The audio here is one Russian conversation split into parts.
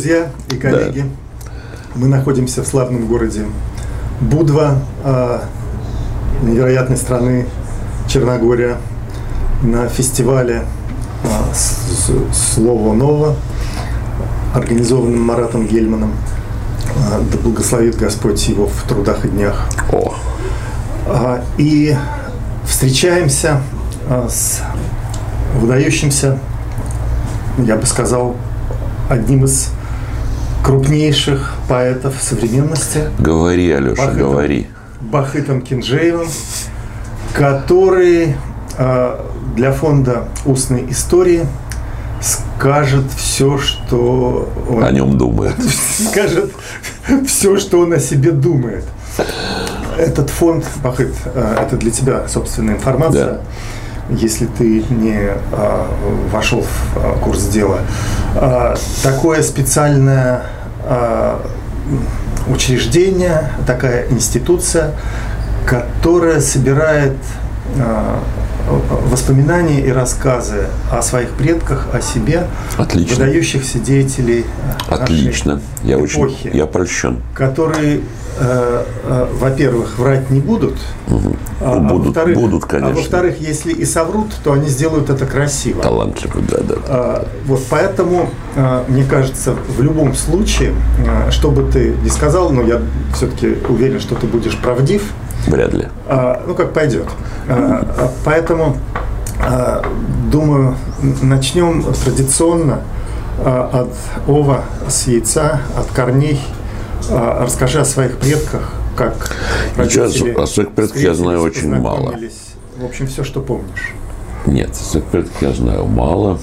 друзья и коллеги, мы находимся в славном городе Будва, э, невероятной страны Черногория, на фестивале с- «Слово ново», организованном Маратом Гельманом. Э, Да благословит Господь его в трудах и днях. О, А, И встречаемся а, с выдающимся, я бы сказал, одним из крупнейших поэтов современности, говори, Алеша, Бахытом. говори. Бахытом Кинджеевым, который а, для фонда устной истории скажет все, что он О нем думает. скажет все, что он о себе думает. Этот фонд, Бахыт, э, это для тебя собственная информация. Если ты не э, вошел в э, курс дела. Э, Такое специальное э, учреждение, такая институция, которая собирает э, воспоминания и рассказы о своих предках, о себе, Отлично. выдающихся деятелей Отлично. Я очень, эпохи, я польщен. которые, э, э, во-первых, врать не будут, а, Ну, а будут- во-вторых, будут, а конечно. во-вторых, если и соврут, то они сделают это красиво. Талантливый, да, да. А, Вот поэтому, а, мне кажется, в любом случае, а, что бы ты ни сказал, но я все-таки уверен, что ты будешь правдив, Вряд ли. а, ну как пойдет. А, а, Поэтому, а, думаю, начнем традиционно а, от ова с яйца, от корней. А, Расскажи о своих предках, как родители о своих предках я знаю очень мало. В общем, все, что помнишь. Нет, своих предков я знаю мало.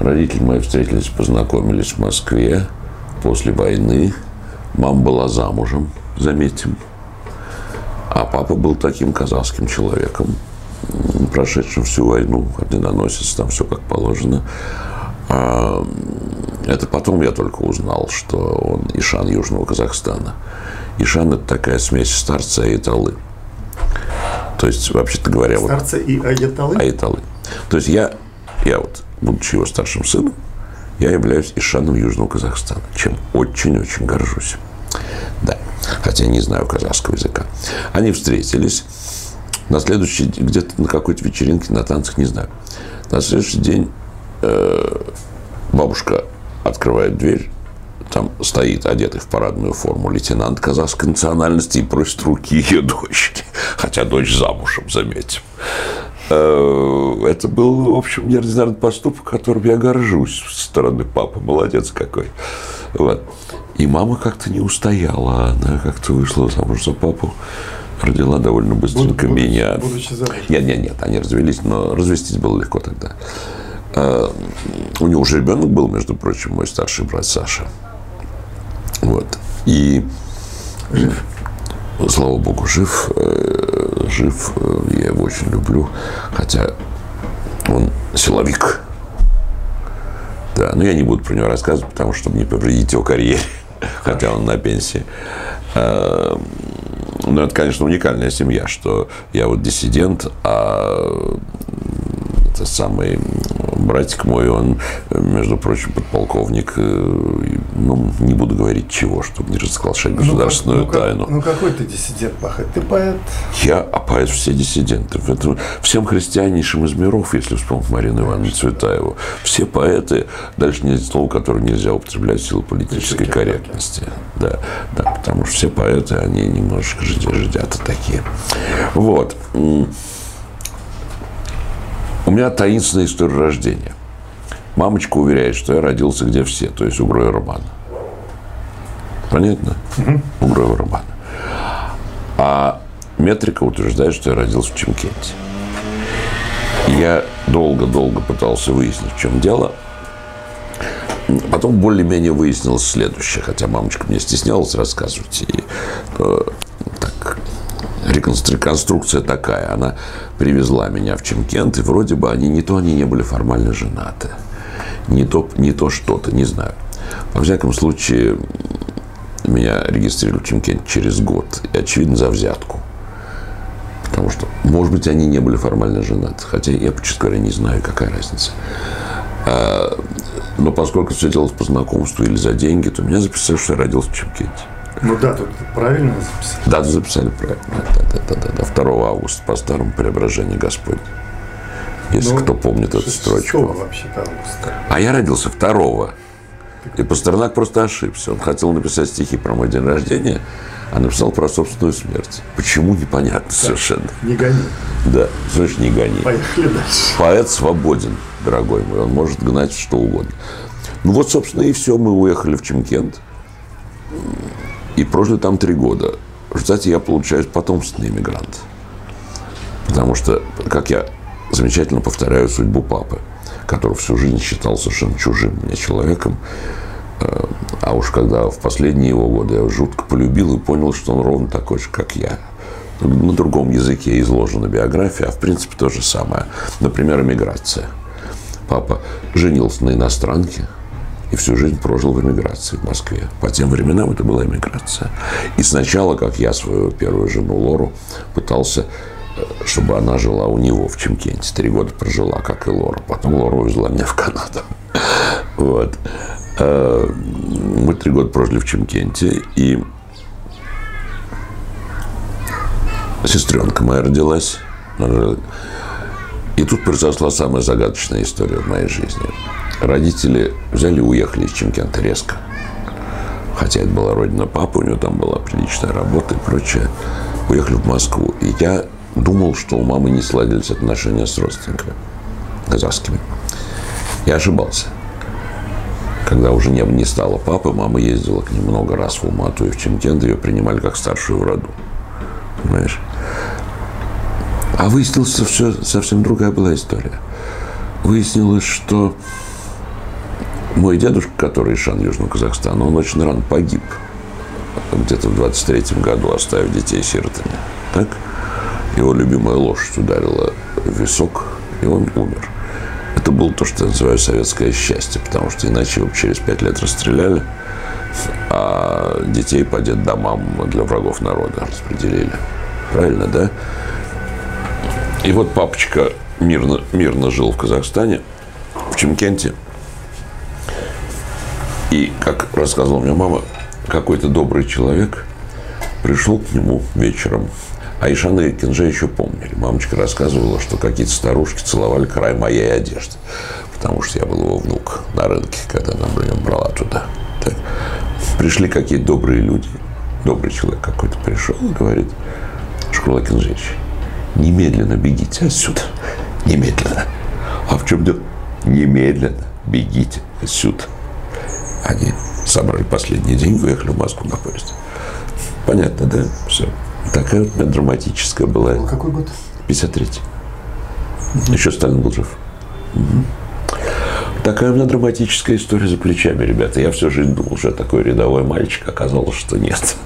Родители мои встретились, познакомились в Москве после войны. Мама была замужем, заметим. А папа был таким казахским человеком, прошедшим всю войну, орденоносец, там все как положено. А, это потом я только узнал, что он Ишан Южного Казахстана. Ишан – это такая смесь старца и талы. То есть, вообще-то говоря, вот Старцы и аяталы. Айталы. То есть я, я вот, будучи его старшим сыном, я являюсь Ишаном Южного Казахстана, чем очень-очень горжусь. Да, хотя не знаю казахского языка. Они встретились на следующий день, где-то на какой-то вечеринке, на танцах, не знаю. На следующий день э, бабушка открывает дверь, там стоит одетый в парадную форму лейтенант казахской национальности и просит руки ее дочери. Хотя дочь замужем, заметим. Э, Это был, в общем, неординарный поступок, которым я горжусь со стороны папы. Молодец какой. Вот. И мама как-то не устояла. Она как-то вышла замуж за папу. Родила довольно быстренько будучи- меня. будучи. Нет, нет, нет, они развелись, но развестись было легко тогда. Э, У него уже ребенок был, между прочим, мой старший брат Саша. Вот. И слава богу, жив, э, жив, э, я его очень люблю, хотя он силовик. Да, но я не буду про него рассказывать, потому что чтобы не повредить его карьере, хотя он на пенсии. Э, Ну, это, конечно, уникальная семья, что я вот диссидент, а это самый братик мой, он, между прочим, подполковник, э, ну, не буду говорить чего, чтобы не разглашать государственную ну, как- тайну. Ну, какой ты диссидент, Бахыт? Ты поэт. Я, а поэт все диссиденты. В этом- всем христианнейшим из миров, если вспомнить Марину Ивановну Цветаеву, все поэты, дальше нет слова, которое нельзя употреблять в силу политической Политической корректности. Да, да, потому что все поэты, они немножечко жидя- жидята такие. Вот. У меня таинственная история рождения. Мамочка уверяет, что я родился где все, то есть у Гроя Романа. Понятно? У Гроя Романа. А метрика утверждает, что я родился в Чемкенте. Я долго-долго пытался выяснить, в чем дело. Потом более-менее выяснилось следующее, хотя мамочка мне стеснялась рассказывать. И, э, так, реконструкция такая. Она привезла меня в Чемкент, и вроде бы они не то они не были формально женаты, не то, не то что-то, не знаю. Во всяком случае, меня регистрировали в Чемкенте через год. И, очевидно, за взятку. Потому что, может быть, они не были формально женаты. Хотя я, честно говоря, не знаю, какая разница. А, Но поскольку все делалось по знакомству или за деньги, то меня записали, что я родился в Чемкенте. Ну да, тут правильно записали. Дату записали правильно. Да, да, да, да, да. 2 августа по старому преображению Господь. Если Ну, кто помнит эту строчку. вообще-то августа. А я родился второго. И Пастернак просто ошибся. Он хотел написать стихи про мой день рождения, а написал про собственную смерть. Почему, непонятно совершенно. Не гони. Да, слышь, не гони. Поехали дальше. Поэт свободен, дорогой мой. Он может гнать что угодно. Ну вот, собственно, и все. Мы уехали в Чемкент. И прожили там три года. Результате я получаюсь потомственный иммигрант. Потому что, как я замечательно повторяю судьбу папы, который всю жизнь считал совершенно чужим мне человеком, э, а уж когда в последние его годы я жутко полюбил и понял, что он ровно такой же, как я. На другом языке изложена биография, а в принципе то же самое. Например, эмиграция. Папа женился на иностранке и всю жизнь прожил в эмиграции в Москве. По тем временам это была эмиграция. И сначала, как я свою первую жену Лору пытался чтобы она жила у него в Чемкенте. Три года прожила, как и Лора. Потом Лора увезла меня в Канаду. Вот. Э, Мы три года прожили в Чемкенте, и сестренка моя родилась. И тут произошла самая загадочная история в моей жизни. Родители взяли и уехали из Чемкента резко. Хотя это была родина папы, у него там была приличная работа и прочее. Уехали в Москву. И я думал, что у мамы не сладились отношения с родственниками казахскими. Я ошибался. Когда уже не, не стало папы, мама ездила к ним много раз в Умату и в Чемкент, ее принимали как старшую в роду. Понимаешь? А выяснилось, что все совсем другая была история. Выяснилось, что мой дедушка, который из Шан Южного Казахстана, он очень рано погиб. Где-то в 23-м году, оставив детей сиротами. Так? Его любимая лошадь ударила в висок, и он умер. Это было то, что я называю советское счастье, потому что иначе его через пять лет расстреляли, а детей по детдомам для врагов народа распределили. Правильно, да? И вот папочка мирно, мирно жил в Казахстане, в Чемкенте. И, как рассказывала мне мама, какой-то добрый человек пришел к нему вечером. А Ишана и Кинже еще помнили. Мамочка рассказывала, что какие-то старушки целовали край моей одежды. Потому что я был его внук на рынке, когда она меня брала туда. Так. Пришли какие-то добрые люди. Добрый человек какой-то пришел и говорит, Шкула Кинжевич, немедленно бегите отсюда. Немедленно. А в чем дело? Немедленно бегите отсюда. Они собрали последние деньги, уехали в Москву на поезде. Понятно, да? Все. Такая вот у меня драматическая была. Какой год? 53-й. Еще Сталин был жив. Мгм. Такая у меня драматическая история за плечами, ребята. Я всю жизнь думал, что я такой рядовой мальчик. Оказалось, что нет.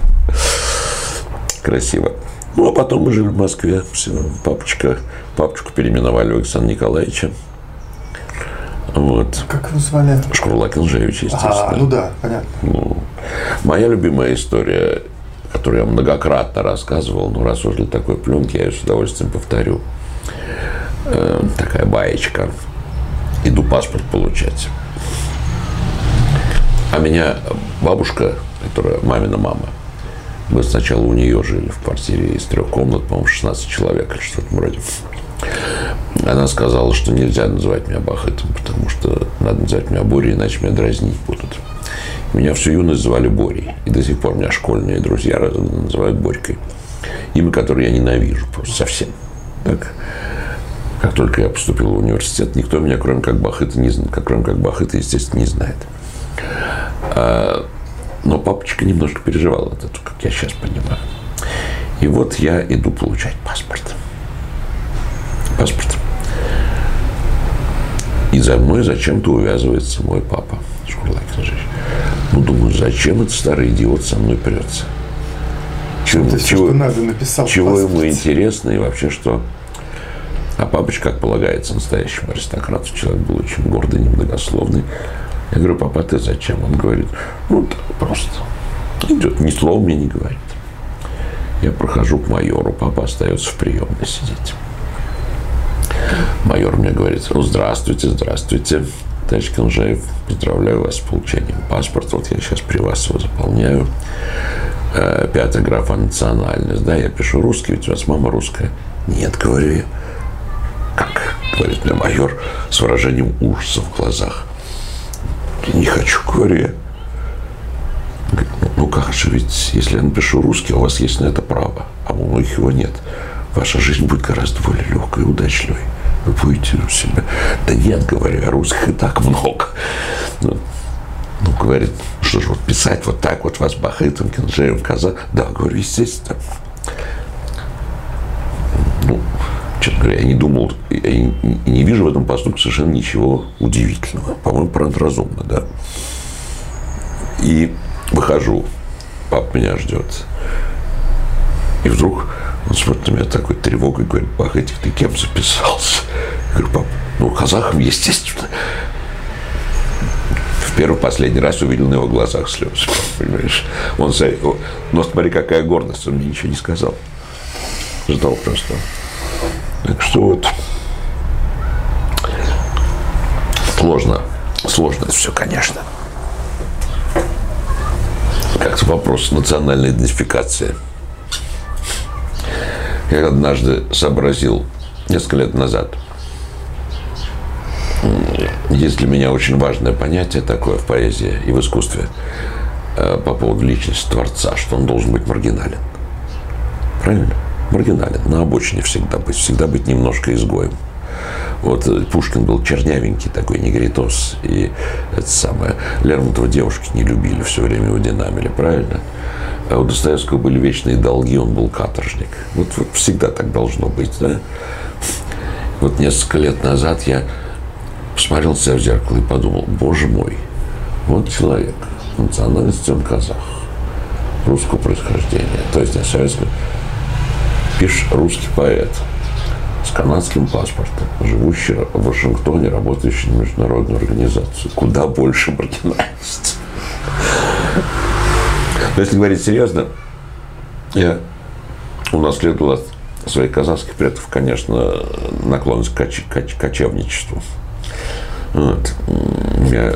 Красиво. Ну, а потом мы жили в Москве. Папочка, папочку переименовали в Александра Николаевича. Вот. Как его звали? Шкула Кинжевич, естественно. А, ну да, понятно. Ну, моя любимая история, которую я многократно рассказывал, но раз уж для такой пленки, я ее с удовольствием повторю. Э, такая баечка. Иду паспорт получать. А меня бабушка, которая мамина мама, мы сначала у нее жили в квартире из трех комнат, по-моему, 16 человек или что-то в этом роде. Она сказала, что нельзя называть меня Бахытом, потому что надо называть меня Борей, иначе меня дразнить будут. Меня всю юность звали Борей. И до сих пор меня школьные друзья называют Борькой. Имя, которое я ненавижу просто совсем. Так? Как только я поступил в университет, никто меня, кроме как Бахыта, не, зн- как, кроме как Бахыта, естественно, не знает. А, но папочка немножко переживал этого, как я сейчас понимаю. И вот я иду получать паспорт. Паспорт. И за мной зачем-то увязывается мой папа, Шкурлак Княжевич. Ну, думаю, зачем этот старый идиот со мной прется? Чего, все, чего- что надо, написал. чего ему интересно и вообще что? А папочка, как полагается, настоящему аристократу, человек был очень гордый, немногословный. Я говорю, папа, ты зачем? Он говорит, ну, так просто. Идет, ни слова мне не говорит. Я прохожу к майору, папа остается в приемной сидеть. Майор мне говорит, ну, здравствуйте, здравствуйте. Товарищ Конжаев, поздравляю вас с получением паспорта. Вот я сейчас при вас его заполняю. Э, пятая графа национальность. Да, я пишу русский, ведь у вас мама русская. Нет, говорю я. Как? Говорит мне майор с выражением ужаса в глазах. Не хочу, говорю я. Ну, ну как же, ведь если я напишу русский, у вас есть на это право, а у многих его нет. Ваша жизнь будет гораздо более легкой и удачливой. Вы у себя. Да нет, говорю, русских и так много. Ну, ну, говорит, что же вот писать вот так вот вас Бахытом, Кинжеем, Каза. Да, говорю, естественно. Ну, честно говоря, я не думал, я не, вижу в этом поступке совершенно ничего удивительного. По-моему, правда, разумно, да. И выхожу, папа меня ждет. И вдруг он смотрит на меня такой тревогой, говорит, Бахатик, ты кем записался? Я говорю, пап, ну, казахом, естественно в первый последний раз увидел на его глазах слезы. Понимаешь? Он, но смотри, какая гордость, он мне ничего не сказал. Ждал просто. Так что вот сложно, сложно это все, конечно. Как-то вопрос национальной идентификации. Я однажды сообразил несколько лет назад – есть для меня очень важное понятие такое в поэзии и в искусстве э, по поводу личности Творца, что он должен быть маргинален. Правильно? Маргинален. На обочине всегда быть. Всегда быть немножко изгоем. Вот э, Пушкин был чернявенький такой, негритос. И это самое. Лермонтова девушки не любили, все время его динамили, правильно? А у Достоевского были вечные долги, он был каторжник. Вот, вот всегда так должно быть, да? Вот несколько лет назад я посмотрел себя в зеркало и подумал, боже мой, вот человек, национальности он казах, русского происхождения, то есть не советского, пишет русский поэт с канадским паспортом, живущий в Вашингтоне, работающий на международную организацию. Куда больше маргинальности. Но если говорить серьезно, я унаследовал от своих казахских предков, конечно, наклонность к, коч- коч- кочевничеству. Вот. Я...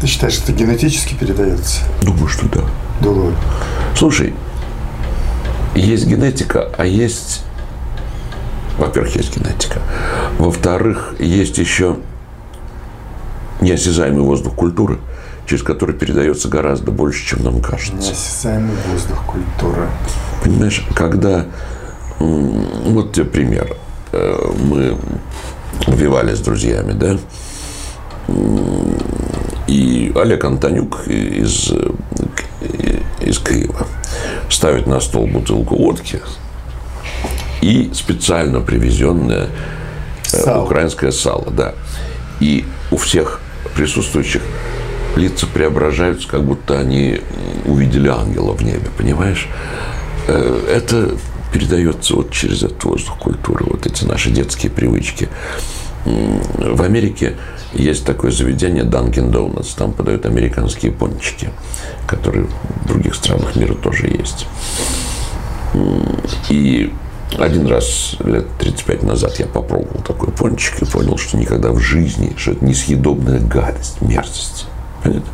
Ты считаешь, что это генетически передается? Думаю, что да. Думаю. Слушай, есть генетика, а есть... Во-первых, есть генетика. Во-вторых, есть еще неосязаемый воздух культуры, через который передается гораздо больше, чем нам кажется. Неосязаемый воздух культуры. Понимаешь, когда... Вот тебе пример. Э, мы убивали с друзьями, да? И Олег Антонюк из, из Киева ставит на стол бутылку водки и специально привезенное э, сало. украинское сало, да. И у всех присутствующих лица преображаются, как будто они увидели ангела в небе, понимаешь? Э, это передается вот через этот воздух культуры, вот эти наши детские привычки. В Америке есть такое заведение Dunkin' Donuts. Там подают американские пончики, которые в других странах мира тоже есть. И один раз лет 35 назад я попробовал такой пончик и понял, что никогда в жизни, что это несъедобная гадость, мерзость. Понятно?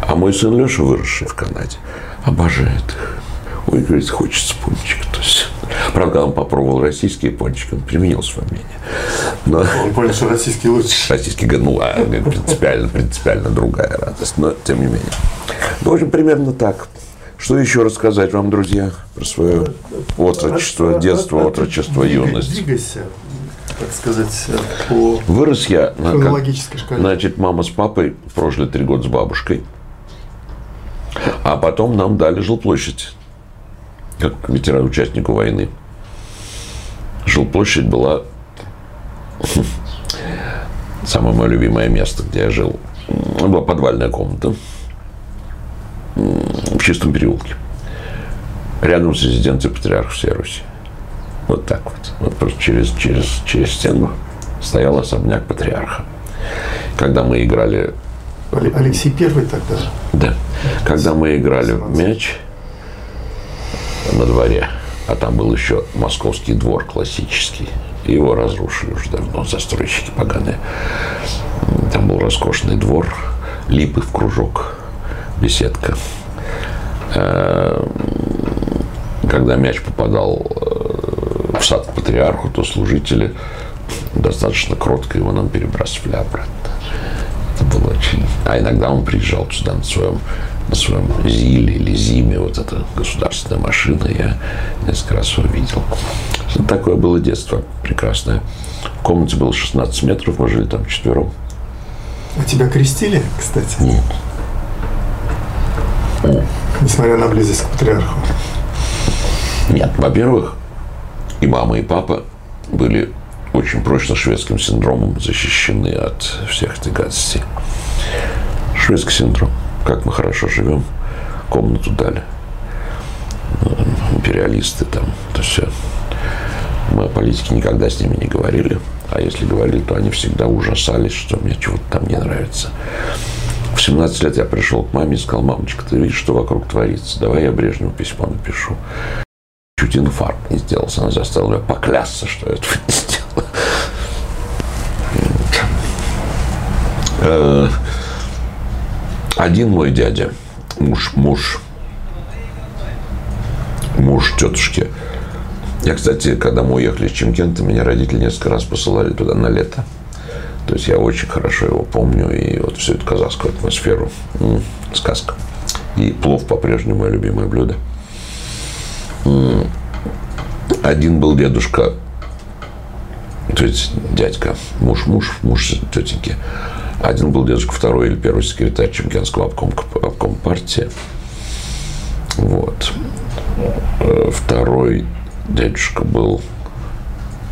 А мой сын Леша, выросший в Канаде, обожает их. Ой, говорит, хочется пончик. То есть, правда, когда он попробовал российские пончики, он применил свое мнение. Но... Он понял, что российский лучше. Российский, ну, а, принципиально, принципиально другая радость. Но, тем не менее. Ну, в общем, примерно так. Что еще рассказать вам, друзья, про свое отрочество, детство, отрочество, юность? Двигайся, так сказать, по Вырос я, хронологической шкале. Значит, мама с папой прожили три года с бабушкой. А потом нам дали жилплощадь как ветеран участнику войны. Жилплощадь была самое мое любимое место, где я жил. Была подвальная комната в чистом переулке. Рядом с резиденцией патриарха всей Руси. Вот так вот. Вот просто через, через, через стену стоял особняк патриарха. Когда мы играли... Алексей Первый тогда? Да. Когда мы играли в мяч, на дворе. А там был еще московский двор классический. Его разрушили уже давно, застройщики поганые. Там был роскошный двор, липы в кружок, беседка. Э, когда мяч попадал э, в сад патриарху, то служители достаточно кротко его нам перебрасывали обратно. Это было очень... А иногда он приезжал сюда на своем, на своем ЗИЛе или ЗИМе, вот эта государственная машина, я несколько раз его видел. Такое было детство прекрасное. В комнате было 16 метров, мы жили там четвером. А тебя крестили, кстати? Нет. Несмотря на близость к патриарху. Нет, во-первых, и мама, и папа были очень прочно шведским синдромом защищены от всех этих гадостей. Шведский синдром. Как мы хорошо живем. Комнату дали. Империалисты там, то все. Мы о политике никогда с ними не говорили. А если говорили, то они всегда ужасались, что мне чего-то там не нравится. В 17 лет я пришел к маме и сказал, мамочка, ты видишь, что вокруг творится? Давай я Брежневу письмо напишу. Чуть инфаркт не сделался. Она заставила меня поклясться, что я этого не сделал. Э, один мой дядя, муж, муж, муж тетушки. Я, кстати, когда мы уехали из Чемкента, меня родители несколько раз посылали туда на лето. То есть я очень хорошо его помню, и вот всю эту казахскую атмосферу. М-м, сказка. И плов по-прежнему мое любимое блюдо. М-м. Один был дедушка, то есть дядька, муж, муж, муж тетеньки. Один был дедушка, второй или первый секретарь Чемкенского обком, обком партии. Вот. Э, второй дядюшка был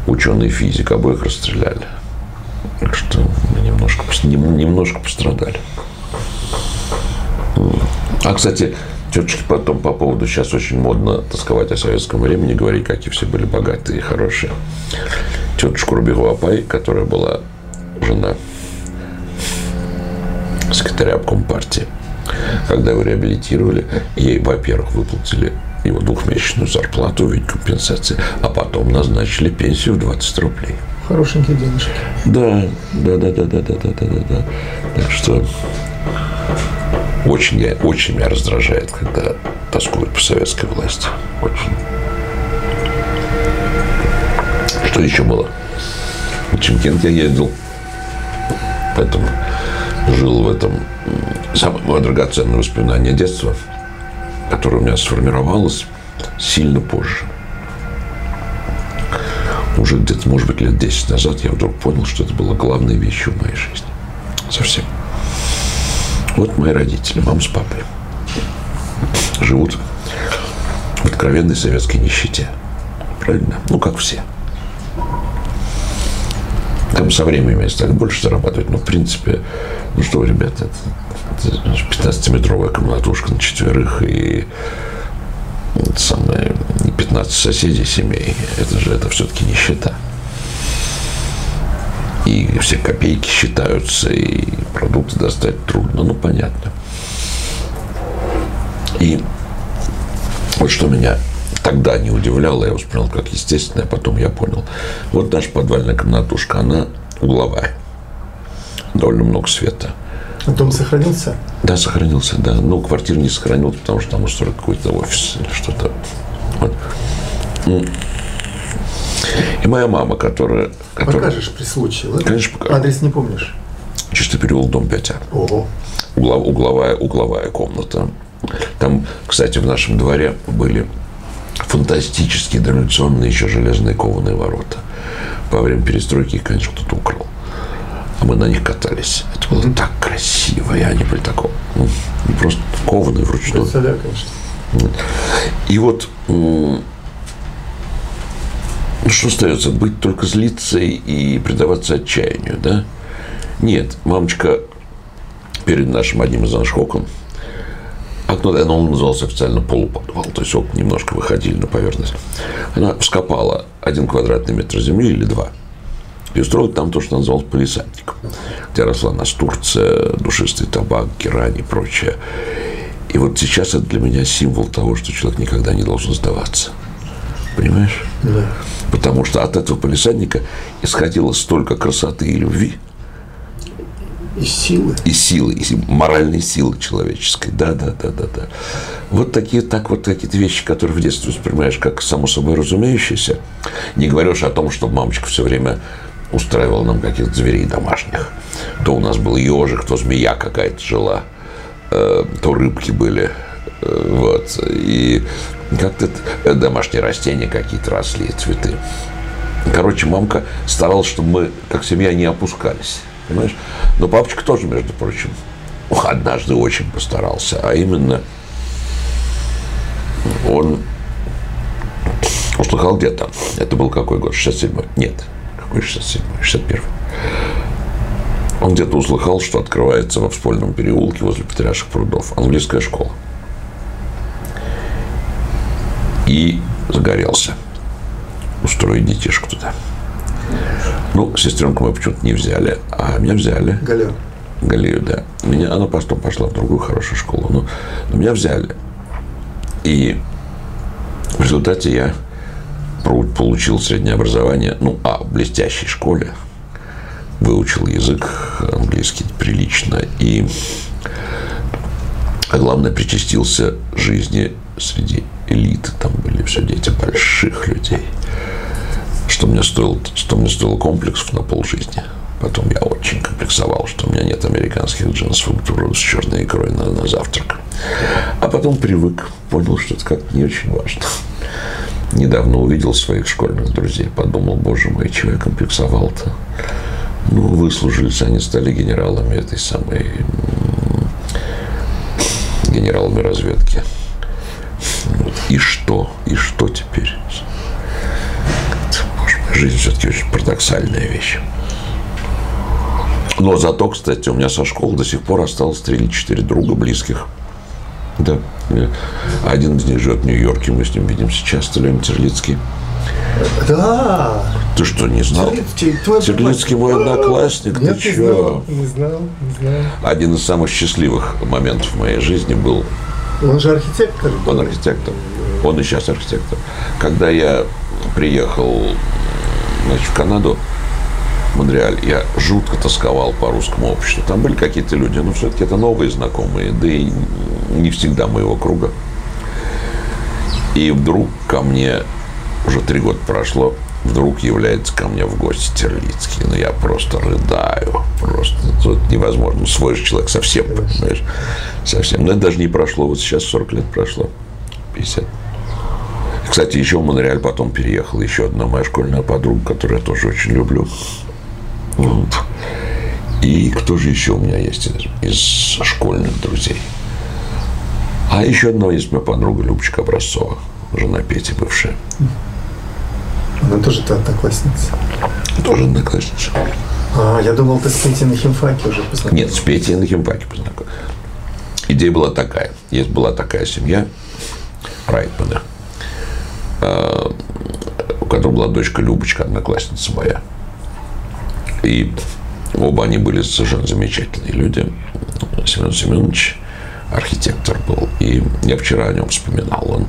ученый физик, обоих расстреляли. Что мы немножко, немножко пострадали. А, кстати, тетушки потом по поводу, сейчас очень модно тосковать о советском времени, говорить, какие все были богатые и хорошие. Тетушку Рубиху Апай, которая была жена секретаря партии, когда его реабилитировали, ей, во-первых, выплатили его двухмесячную зарплату в виде компенсации, а потом назначили пенсию в 20 рублей. Хорошенькие денежки. Да, да, да, да, да, да, да, да, да, да. Так что очень, я, очень меня раздражает, когда тоскуют по советской власти. Очень. Что еще было? В Чемкент я ездил, поэтому жил в этом самое мое драгоценное воспоминание детства, которое у меня сформировалось сильно позже уже где-то, может быть, лет 10 назад я вдруг понял, что это было главной вещью в моей жизни. Совсем. Вот мои родители, мама с папой, живут в откровенной советской нищете. Правильно? Ну, как все. Там со временем стали больше зарабатывать, но, в принципе, ну что, ребята, это, это 15-метровая комнатушка на четверых и это самое, 15 соседей семей, это же это все-таки нищета. И все копейки считаются, и продукты достать трудно, ну понятно. И вот что меня тогда не удивляло, я воспринял как естественное, а потом я понял. Вот наша подвальная комнатушка, она угловая. Довольно много света. А дом сохранился? Да, сохранился, да. Но квартира не сохранилась, потому что там устроили какой-то офис или что-то. Вот. И моя мама, которая... которая... Покажешь при случае, ладно? Конечно, покажу. Адрес не помнишь? Чисто переулок, дом 5А. Ого. Углов, угловая, угловая комната. Там, кстати, в нашем дворе были фантастические дореволюционные еще железные кованые ворота. Во время перестройки их, конечно, кто-то украл а мы на них катались. Это было так красиво, и они были такого, ну, просто кованые вручную. Да, конечно. И вот ну, что остается? Быть только злиться и предаваться отчаянию, да? Нет, мамочка перед нашим одним из наших окон, окно, оно называлось официально полуподвал, то есть окна немножко выходили на поверхность. Она вскопала один квадратный метр земли или два – и устроил там то, что называлось полисадником, где росла настурция, душистый табак, герань и прочее. И вот сейчас это для меня символ того, что человек никогда не должен сдаваться. Понимаешь? Да. Потому что от этого полисадника исходило столько красоты и любви. И силы. И силы, и моральной силы человеческой. Да, да, да, да, да. Вот такие, так вот такие вещи, которые в детстве воспринимаешь как само собой разумеющиеся. Не говоришь о том, что мамочка все время устраивала нам каких-то зверей домашних. То у нас был ежик, то змея какая-то жила, то рыбки были. Э, вот. И как-то домашние растения какие-то росли, цветы. Короче, мамка старалась, чтобы мы, как семья, не опускались. Понимаешь? Но папочка тоже, между прочим, однажды очень постарался. А именно, он услыхал где-то, это был какой год, 67-й? Нет, какой 67-й? 61-й. Он где-то услыхал, что открывается во вспольном переулке возле Петряшек прудов английская школа. И загорелся устроить детишку туда. Ну, сестренку мы почему-то не взяли, а меня взяли. Галею. Галею, да. Меня, она потом пошла в другую хорошую школу, но, но меня взяли. И в результате я получил среднее образование, ну, а, в блестящей школе, выучил язык английский прилично и, главное, причастился жизни среди элиты. Там были все дети больших людей что мне стоило, что мне стоило комплексов на полжизни. Потом я очень комплексовал, что у меня нет американских джинсов с черной икрой на, на завтрак. А потом привык, понял, что это как-то не очень важно. Недавно увидел своих школьных друзей, подумал, боже мой, чего я комплексовал-то? Ну, выслужились, они стали генералами этой самой генералами разведки. И что? И что теперь? жизнь все-таки очень парадоксальная вещь. Но зато, кстати, у меня со школы до сих пор осталось три или четыре друга близких. Да. Один из них живет в Нью-Йорке, мы с ним видимся часто, Леонид Терлицкий. Да. Ты что, не знал? Терлицкий мой одноклассник, Нет, ты не знал, не знал, не знал. Один из самых счастливых моментов в моей жизни был Он же архитектор. он архитектор. Он и сейчас архитектор. Когда я приехал значит, в Канаду, Монреаль, я жутко тосковал по русскому обществу. Там были какие-то люди, но все-таки это новые знакомые, да и не всегда моего круга. И вдруг ко мне, уже три года прошло, вдруг является ко мне в гости Терлицкий. Ну, я просто рыдаю. Просто тут невозможно. Ну, свой же человек совсем, понимаешь? Совсем. Но это даже не прошло. Вот сейчас 40 лет прошло. 50. Кстати, еще в Монреаль потом переехала еще одна моя школьная подруга, которую я тоже очень люблю. Вот. И кто же еще у меня есть из, из школьных друзей? А еще одна есть моя подруга Любочка Образцова, жена Пети бывшая. Она тоже та одноклассница. Тоже одноклассница. А, я думал, ты с Петей на химфаке уже познакомился. Нет, с Петей на химпаке познакомился. Идея была такая. Есть была такая семья Райтмана, э, у которой была дочка Любочка, одноклассница моя. И оба они были совершенно замечательные люди. Семен Семенович архитектор был. И я вчера о нем вспоминал. Он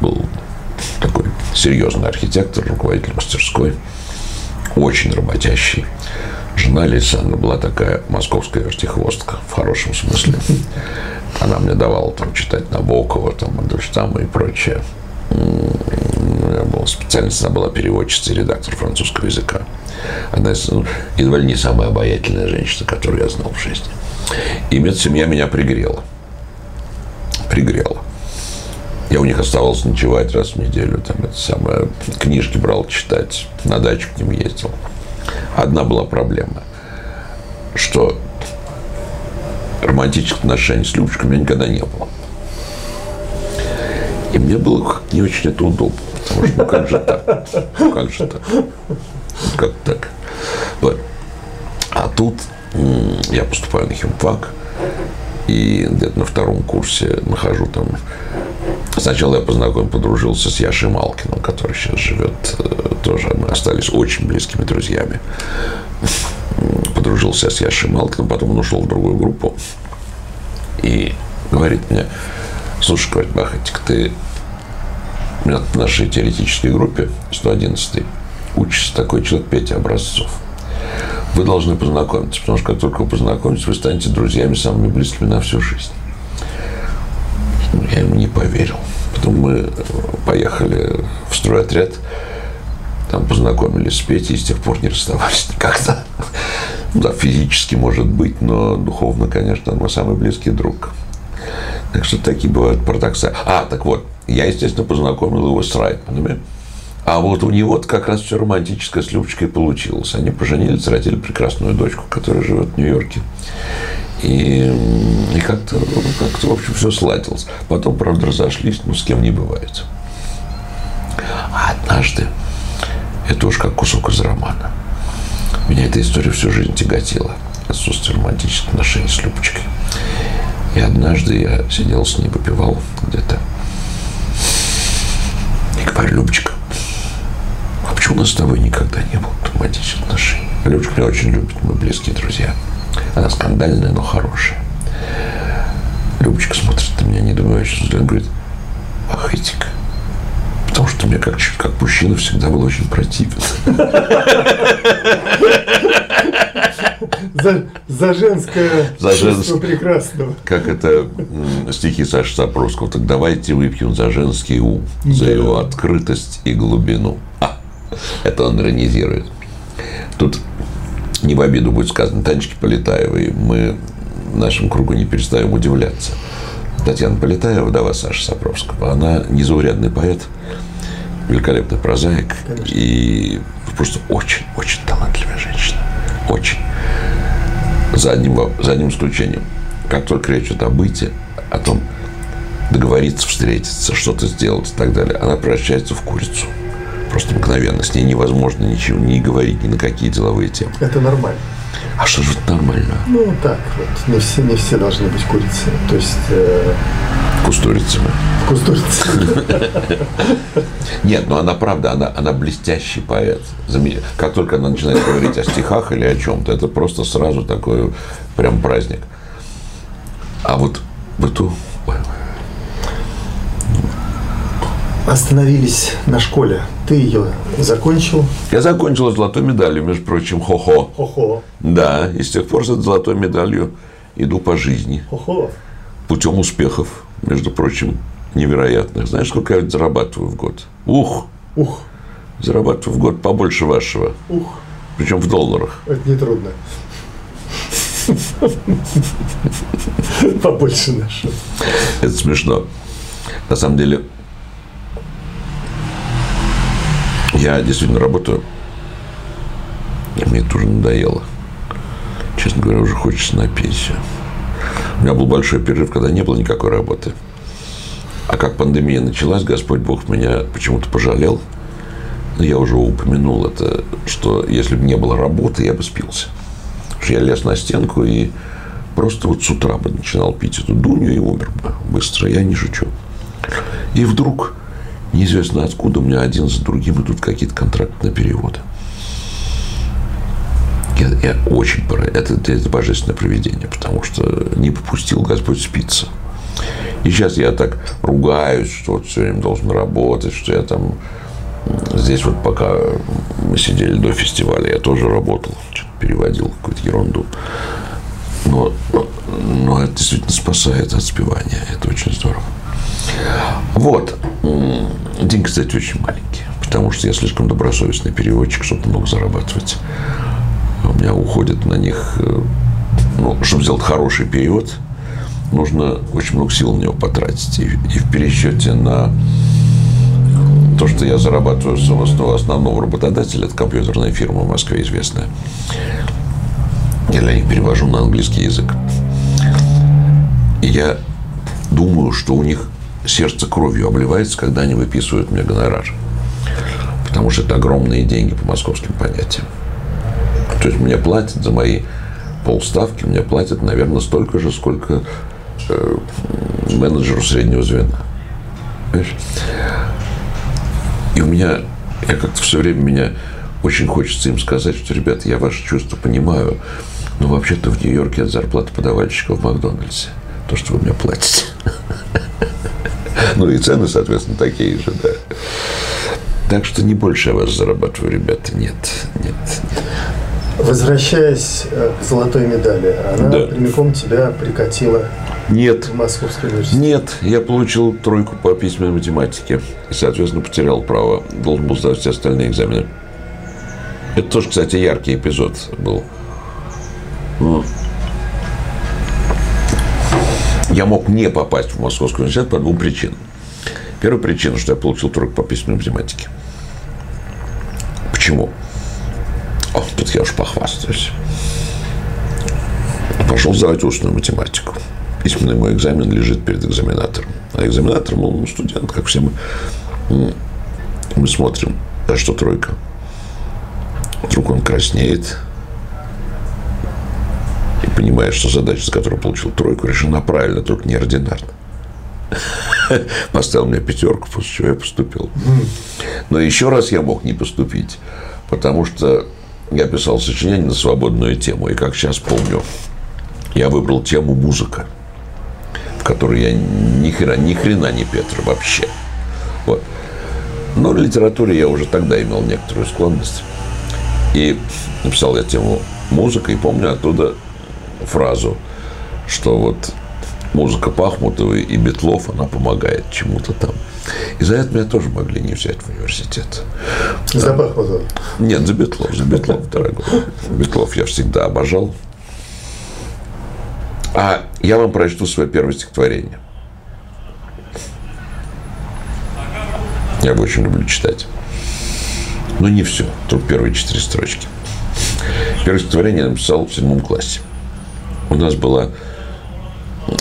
был такой серьезный архитектор, руководитель мастерской, очень работящий. Жена Александра была такая московская вертихвостка, в хорошем смысле. Она мне давала там читать Набокова, там, Мандельштама и прочее. М, Я был специальность, она была переводчица и редактор французского языка. Одна из, ну, едва ли не самая обаятельная женщина, которую я знал в жизни. И эта семья меня пригрела. Пригрела. Я у них оставался ночевать раз в неделю, там это самое, книжки брал читать, на дачу к ним ездил. Одна была проблема, что романтических отношений с Любочкой у меня никогда не было. И мне было не очень это удобно, потому что ну как же так? Ну как же так? Как так? Вот. А тут я поступаю на химфак, и где-то на втором курсе нахожу там Сначала я познакомился, подружился с Яшей Малкиным, который сейчас живет э, тоже. Мы остались очень близкими друзьями. Подружился с Яшей Малкиным, потом он ушел в другую группу. И говорит мне, слушай, говорит, Бахатик, ты в нашей теоретической группе 111 учится такой человек Петя Образцов. вы должны познакомиться, потому что как только вы познакомитесь, вы станете друзьями самыми близкими на всю жизнь. Я ему не поверил. Потом мы поехали в стройотряд, там познакомились с Петей и с тех пор не расставались никогда. Да, физически может быть, но духовно, конечно, он мой самый близкий друг. Так что такие бывают парадоксы. А, так вот, я, естественно, познакомил его с Райтманами. А вот у него как раз все романтическое с Любочкой получилось. Они поженились, родили прекрасную дочку, которая живет в Нью-Йорке. И, и как-то, как-то, в общем, все сладилось. Потом, правда, разошлись, но с кем не бывает. А однажды, это уж как кусок из романа, меня эта история всю жизнь тяготила. Отсутствие романтических отношений с Любочкой. И однажды я сидел с ней, выпивал где-то. И говорю, Любочка, а почему у нас с тобой никогда не было романтических отношений? Любочка меня очень любит, мы близкие друзья. Она скандальная, но хорошая. Любочка смотрит на меня недоумевающим взглядом, говорит, ах, Этик, потому что мне как, как мужчина всегда был очень противен. За, за женское за женское прекрасного. Как это стихи Саши Сапровского. Так давайте выпьем за женский ум, за да. его открытость и глубину. А, это он иронизирует. Тут не в обиду будет сказано Танечке Полетаевой. Мы нашем кругу не перестаем удивляться. Татьяна Полетаева, вдова Саши Сапровского, она незаурядный поэт, великолепный прозаик Конечно. и просто очень-очень талантливая женщина. Очень. За одним, за одним исключением. Как только речь идет о быте, о том, договориться, встретиться, что-то сделать и так далее, она превращается в курицу. Просто мгновенно. С ней невозможно ничего не говорить ни на какие деловые темы. Это нормально. А что же нормально? Ну, так вот. Не все, не все должны быть курицами. То есть... Э... Кустурицами. Кустурицами. Нет, но она правда, она, она блестящий поэт. Как только она начинает говорить о стихах или о чем-то, это просто сразу такой прям праздник. А вот быту... Остановились на школе. Ты ее закончил? Я закончил золотой медалью, между прочим, хо-хо. Хо-хо. Да, и с тех пор с золотой медалью иду по жизни. Хо-хо. Путем успехов, между прочим, невероятных. Знаешь, сколько я зарабатываю в год? Ух! Ух! Зарабатываю в год побольше вашего. Ух! Причем в долларах. Это нетрудно. Побольше нашего. Это смешно. На самом деле, я действительно работаю. И мне тоже надоело. Честно говоря, уже хочется на пенсию. У меня был большой перерыв, когда не было никакой работы. А как пандемия началась, Господь Бог меня почему-то пожалел. Но я уже упомянул это, что если бы не было работы, я бы спился. Потому что я лез на стенку и просто вот с утра бы начинал пить эту дунью и умер бы быстро. Я не шучу. И вдруг, неизвестно откуда, у меня один за другим идут какие-то контракты на переводы. Я, я очень это, это божественное проведение, потому что не попустил Господь спиться. И сейчас я так ругаюсь, что вот все время должен работать, что я там здесь вот пока мы сидели до фестиваля, я тоже работал, переводил какую-то ерунду. Но, но, но это действительно спасает от спивания. Это очень здорово. Вот. День, кстати, очень маленький, потому что я слишком добросовестный переводчик, чтобы много зарабатывать. У меня уходит на них, э, ну, чтобы сделать хороший перевод, нужно очень много сил на него потратить. И, и в пересчете на то, что я зарабатываю с основного работодателя, это компьютерная фирма в Москве известная. Я для них перевожу на английский язык. И я думаю, что у них сердце кровью обливается, когда они выписывают мне гонорар. Потому что это огромные деньги по московским понятиям. То есть мне платят за мои полставки, мне платят, наверное, столько же, сколько э, менеджеру среднего звена. Понимаешь? И у меня, я как-то все время меня очень хочется им сказать, что, ребята, я ваши чувства понимаю, но вообще-то в Нью-Йорке от зарплаты подавальщика в Макдональдсе. То, что вы мне платите. Ну и цены, соответственно, такие же, да. Так что не больше я вас зарабатываю, ребята. Нет, нет. Возвращаясь э, к золотой медали, она да. прямиком тебя прикатила нет. в Московский университет? Нет, я получил тройку по письменной математике и, соответственно, потерял право. Должен был сдать все остальные экзамены. Это тоже, кстати, яркий эпизод был. Я мог не попасть в Московский университет по двум причинам. Первая причина, что я получил тройку по письменной математике. Почему? О, тут я уж похвастаюсь. Пошел сдавать устную математику. Письменный мой экзамен лежит перед экзаменатором. А экзаменатор, ну, студент, как все мы, мы смотрим, а что тройка. Вдруг он краснеет, и понимает, что задача, за которую получил тройку, решена правильно, только неординарно. Поставил мне пятерку, после чего я поступил. Но еще раз я мог не поступить, потому что я писал сочинение на свободную тему. И как сейчас помню, я выбрал тему музыка, в которой я ни хрена, ни хрена не Петр вообще. Вот. Но в литературе я уже тогда имел некоторую склонность. И написал я тему музыка, и помню оттуда фразу, что вот музыка Пахмутовой и Бетлов, она помогает чему-то там. И за это меня тоже могли не взять в университет. За Пахмутова? Нет, за Бетлов, за Бетлов, дорогой. Бетлов я всегда обожал. А я вам прочту свое первое стихотворение. Я его очень люблю читать. Но не все, только первые четыре строчки. Первое стихотворение я написал в седьмом классе. У нас была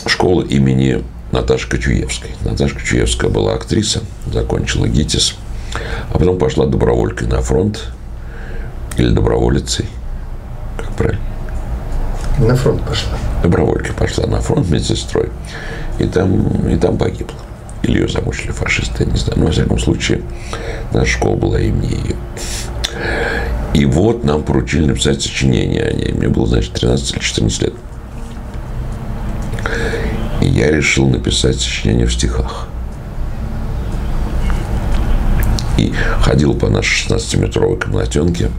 школа имени Наташи Кочуевской. Наташа Кочуевская была актриса, закончила ГИТИС, а потом пошла доброволькой на фронт или доброволицей. Как правильно? На фронт пошла. Доброволька пошла на фронт медсестрой. И там, и там погибла. Или ее замучили фашисты, я не знаю. Но, во всяком случае, наша школа была имени ее. И вот нам поручили написать сочинение о ней. Мне было, значит, 13 или 14 лет. И я решил написать сочинение в стихах. И ходил по нашей 16-метровой комнатенке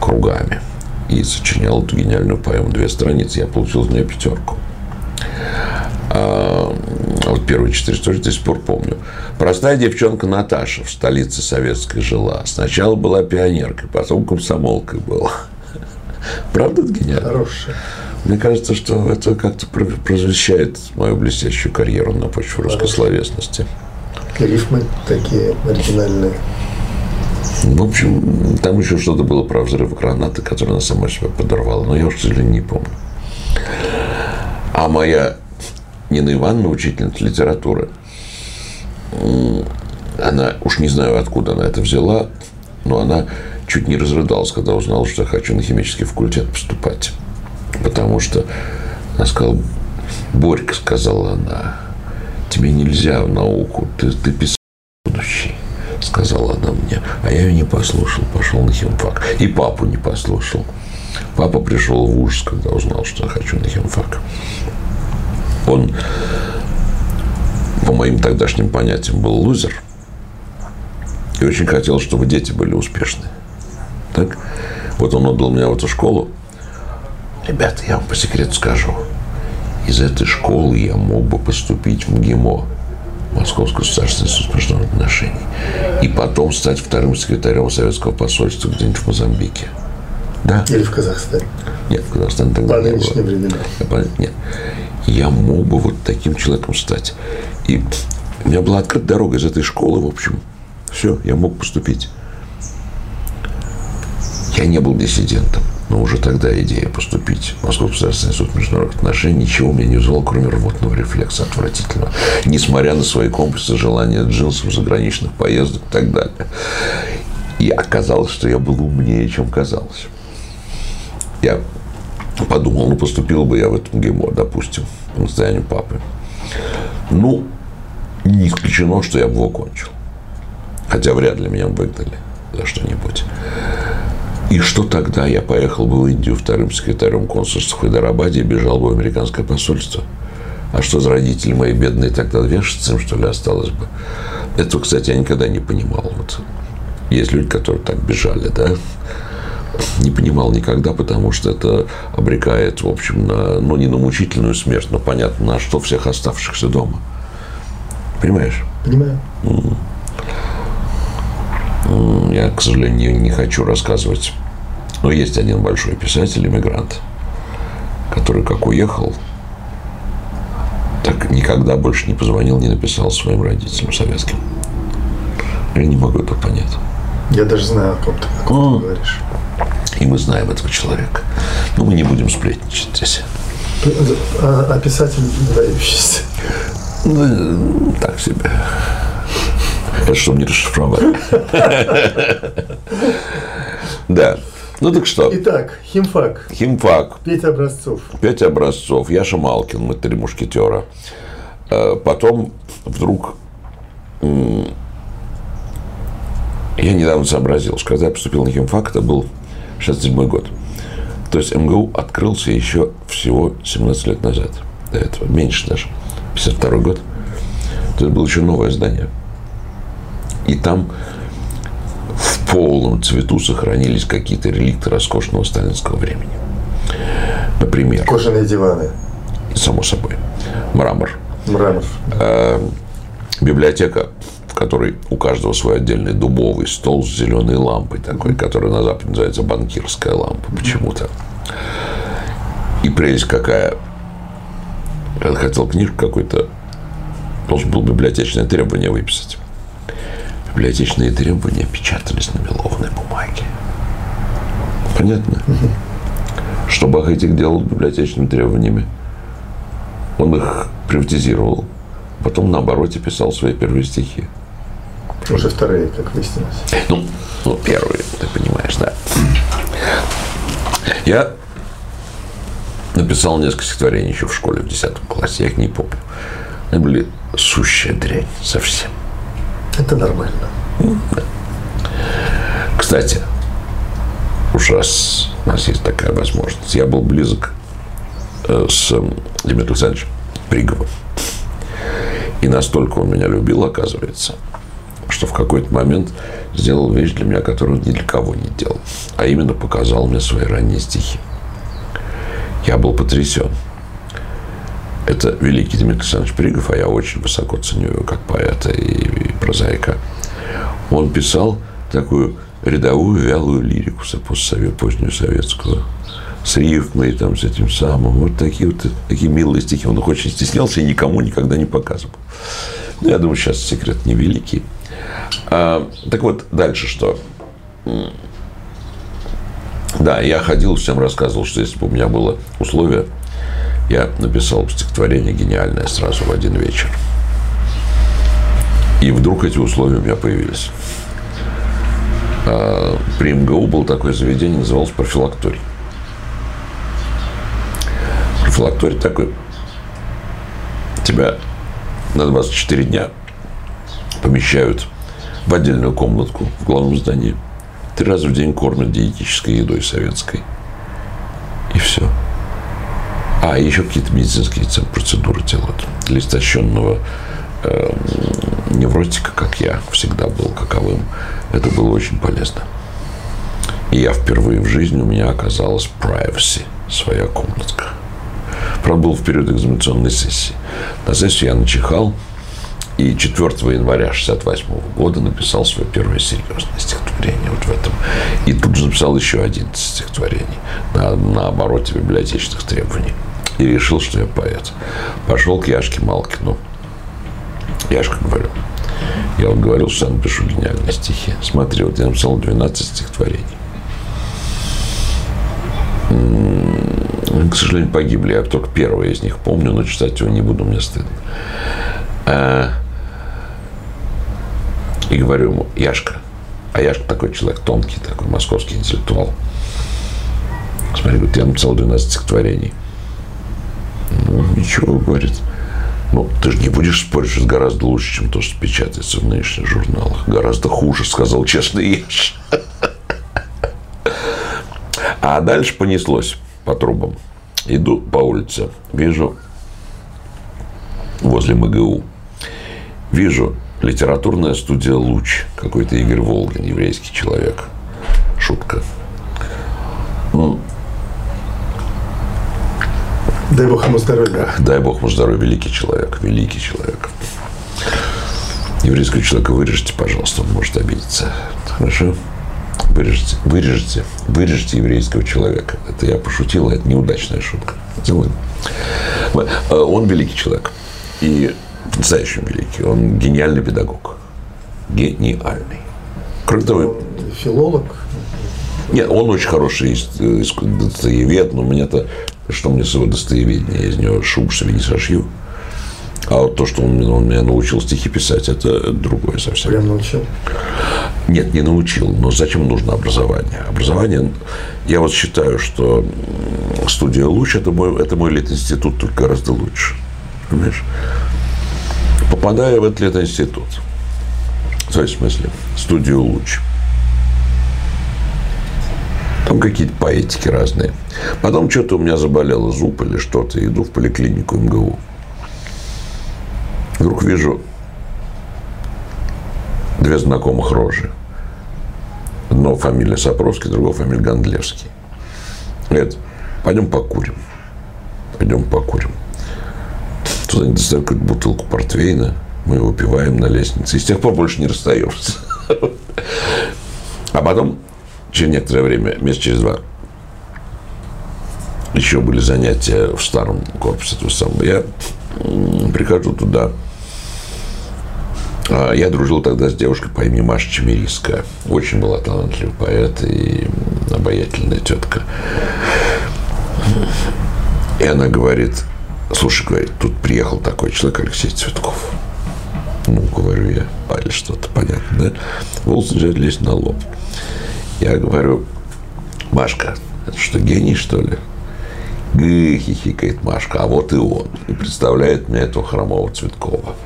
кругами. И сочинял эту гениальную поэму «Две страницы». Я получил за нее пятерку. А, вот первые четыре строчки до сих пор помню. Простая девчонка Наташа в столице советской жила. Сначала была пионеркой, потом комсомолкой была. Правда это гениально? Хорошая. Мне кажется, что это как-то просвещает мою блестящую карьеру на почве русской словесности. Рифмы такие оригинальные. В общем, там еще что-то было про взрыв гранаты, который она сама себя подорвала. Но я уж, к сожалению, не помню. А моя Нина Ивановна, учительница литературы, она, уж не знаю, откуда она это взяла, но она чуть не разрыдалась, когда узнала, что я хочу на химический факультет поступать. Потому что она сказала, Борька, сказала она, тебе нельзя в науку, ты, ты писатель будущий, сказала она мне. А я ее не послушал, пошел на химфак. И папу не послушал. Папа пришел в ужас, когда узнал, что я хочу на химфак. Он, по моим тогдашним понятиям, был лузер. И очень хотел, чтобы дети были успешны. Так? Вот он отдал меня в эту школу, Ребята, я вам по секрету скажу. Из этой школы я мог бы поступить в МГИМО, Московский государственный суд международных отношений, и потом стать вторым секретарем советского посольства где-нибудь в Мозамбике. Да? Или в Казахстане? Нет, в Казахстане тогда по не было. времена. Нет. Я мог бы вот таким человеком стать. И у меня была открыта дорога из этой школы, в общем. Все, я мог поступить. Я не был диссидентом. Но уже тогда идея поступить в Московский государственный суд международных отношений ничего меня не вызвало, кроме рвотного рефлекса отвратительного. Несмотря на свои комплексы, желания джинсов, заграничных поездок и так далее. И оказалось, что я был умнее, чем казалось. Я подумал, ну, поступил бы я в этом ГИМО, допустим, по настоянию папы. Ну, не исключено, что я бы его кончил. Хотя вряд ли меня выгнали за что-нибудь. И что тогда? Я поехал бы в Индию вторым секретарем консульства в Хайдарабаде и бежал бы в американское посольство. А что за родители мои бедные тогда вешаться им, что ли, осталось бы? Этого, кстати, я никогда не понимал. Вот есть люди, которые так бежали, да? не понимал никогда, потому что это обрекает, в общем, на, ну, не на мучительную смерть, но понятно, на что всех оставшихся дома. Понимаешь? Понимаю. Я, к сожалению, не хочу рассказывать. Но есть один большой писатель, иммигрант, который как уехал, так никогда больше не позвонил, не написал своим родителям советским. Я не могу это понять. Я даже знаю, о ком ты, о ком ты говоришь. И мы знаем этого человека. Но мы не будем сплетничать здесь. А, а писатель выдающийся? Ну, так себе. Это чтобы не расшифровать. Да. Ну так что? Итак, химфак. Химфак. Петя Образцов. Петя Образцов, Яша Малкин, мы три мушкетера. Э, потом вдруг я недавно сообразил, что когда я поступил на химфак, это был 67 год. То есть МГУ открылся еще всего 17 лет назад. До этого. Меньше даже. 52 год. То есть было еще новое здание. И там в полном цвету сохранились какие-то реликты роскошного сталинского времени. Например... Кожаные диваны. Само собой. Мрамор. Мрамор. Э, библиотека в которой у каждого свой отдельный дубовый стол с зеленой лампой такой, который на Западе называется банкирская лампа почему-то. И прелесть какая. Я хотел книжку какой-то, должен был библиотечное требование выписать. Библиотечные требования печатались на мелованной бумаге. Понятно? Что Бах этих делал библиотечными требованиями? Он их приватизировал. Потом на обороте писал свои первые стихи. Уже вторые, как выяснилось. Ну, ну, первые, ты понимаешь, да. Я написал несколько стихотворений еще в школе в 10 классе, я их не помню. Они были сущая дрянь совсем. Это нормально. Кстати, уж раз у нас есть такая возможность, я был близок э, с Дмитрием Александровичем Приговым. И настолько он меня любил, оказывается, что в какой-то момент сделал вещь для меня, которую ни для кого не делал. А именно показал мне свои ранние стихи. Я был потрясен. Это великий Дмитрий Александрович Пригов, а я очень высоко ценю его как поэта и, и прозаика. Он писал такую рядовую вялую лирику постсовет, позднюю советскую с рифмой, там, с этим самым. Вот такие вот такие милые стихи. Он их очень стеснялся и никому никогда не показывал. Ну, я думаю, сейчас секрет невеликий. А, так вот, дальше что? Да, я ходил, всем рассказывал, что если бы у меня было условие, я написал стихотворение гениальное сразу в один вечер. И вдруг эти условия у меня появились. А, при МГУ было такое заведение, называлось профилакторий. Профилакторий такой. Тебя на 24 дня помещают в отдельную комнатку в главном здании. Три раза в день кормят диетической едой советской. И все. А, еще какие-то медицинские процедуры делают. Для истощенного э, невротика, как я всегда был каковым, это было очень полезно. И я впервые в жизни у меня оказалась privacy, своя комнатка. Правда, был в период экзаменационной сессии. На сессию я начихал, и 4 января 68 года написал свое первое серьезное стихотворение вот в этом. И тут же написал еще 11 стихотворений на, на обороте библиотечных требований. И решил, что я поэт. Пошел к Яшке Малкину. Яшка говорил, я вот говорил, что я напишу гениальные стихи. Смотри, вот я написал 12 стихотворений. К сожалению, погибли. Я только первое из них помню, но читать его не буду, мне стыдно. А, и говорю ему, Яшка, а Яшка такой человек тонкий, такой московский интеллектуал. Смотри, говорит, я написал 12 стихотворений. Ну, ничего, говорит. Ну, ты же не будешь спорить, что это гораздо лучше, чем то, что печатается в нынешних журналах. Гораздо хуже, сказал честный Яш. А дальше понеслось по трубам. Иду по улице, вижу возле МГУ, вижу Литературная студия «Луч». Какой-то Игорь Волгин, еврейский человек. Шутка. Дай Бог ему здоровья. Дай Бог ему здоровья. Великий человек. Великий человек. Еврейского человека вырежьте, пожалуйста, он может обидеться. Хорошо? Вырежьте, вырежьте, вырежьте еврейского человека. Это я пошутил, а это неудачная шутка. Делаем. Э, он великий человек. И по-настоящему великий. Он гениальный педагог. Гениальный. Кроме того... Филолог? Нет, он очень хороший достоевед, но мне-то, что мне с его достоеведения, я из него шубу себе не сошью. А вот то, что он, он меня научил стихи писать, это другое совсем. Прям научил? Нет, не научил. Но зачем нужно образование? Образование, я вот считаю, что студия «Луч» это мой, это мой лет-институт, только гораздо лучше. Понимаешь? Попадая в этот лет-институт, в смысле, студию «Луч», там какие-то поэтики разные. Потом что-то у меня заболело зуб или что-то. Иду в поликлинику МГУ. Вдруг вижу две знакомых рожи. Одно фамилия Сапровский, другое фамилия Гондлевский. Говорят, пойдем покурим. Пойдем покурим. Тут они достают какую-то бутылку портвейна. Мы его выпиваем на лестнице. И с тех пор больше не расстаемся. А потом, через некоторое время, месяц через два, еще были занятия в старом корпусе. То самого. Я прихожу туда, а, я дружил тогда с девушкой по имени Маша Чемерийская. Очень была талантливый поэт и обаятельная тетка. И она говорит, слушай, говорит, тут приехал такой человек, Алексей Цветков. Ну, говорю я, или что-то понятно, да? Волосы начинают лезть на лоб. Я говорю, Машка, это что, гений, что ли? Гы, хихикает Машка, а вот и он. И представляет мне этого хромого Цветкова.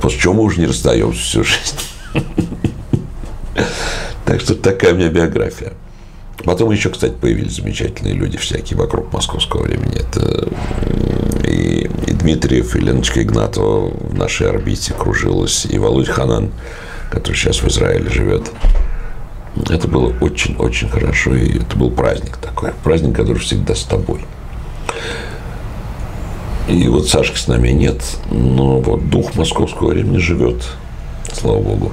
После чего мы уже не расстаемся всю жизнь. Так что такая у меня биография. Потом еще, кстати, появились замечательные люди всякие вокруг московского времени. Это и, и Дмитриев, и Леночка Игнатова в нашей орбите кружилась, и Володь Ханан, который сейчас в Израиле живет. Это было очень-очень хорошо, и это был праздник такой. Праздник, который всегда с тобой. И вот Сашки с нами нет, но вот дух московского времени живет, слава богу.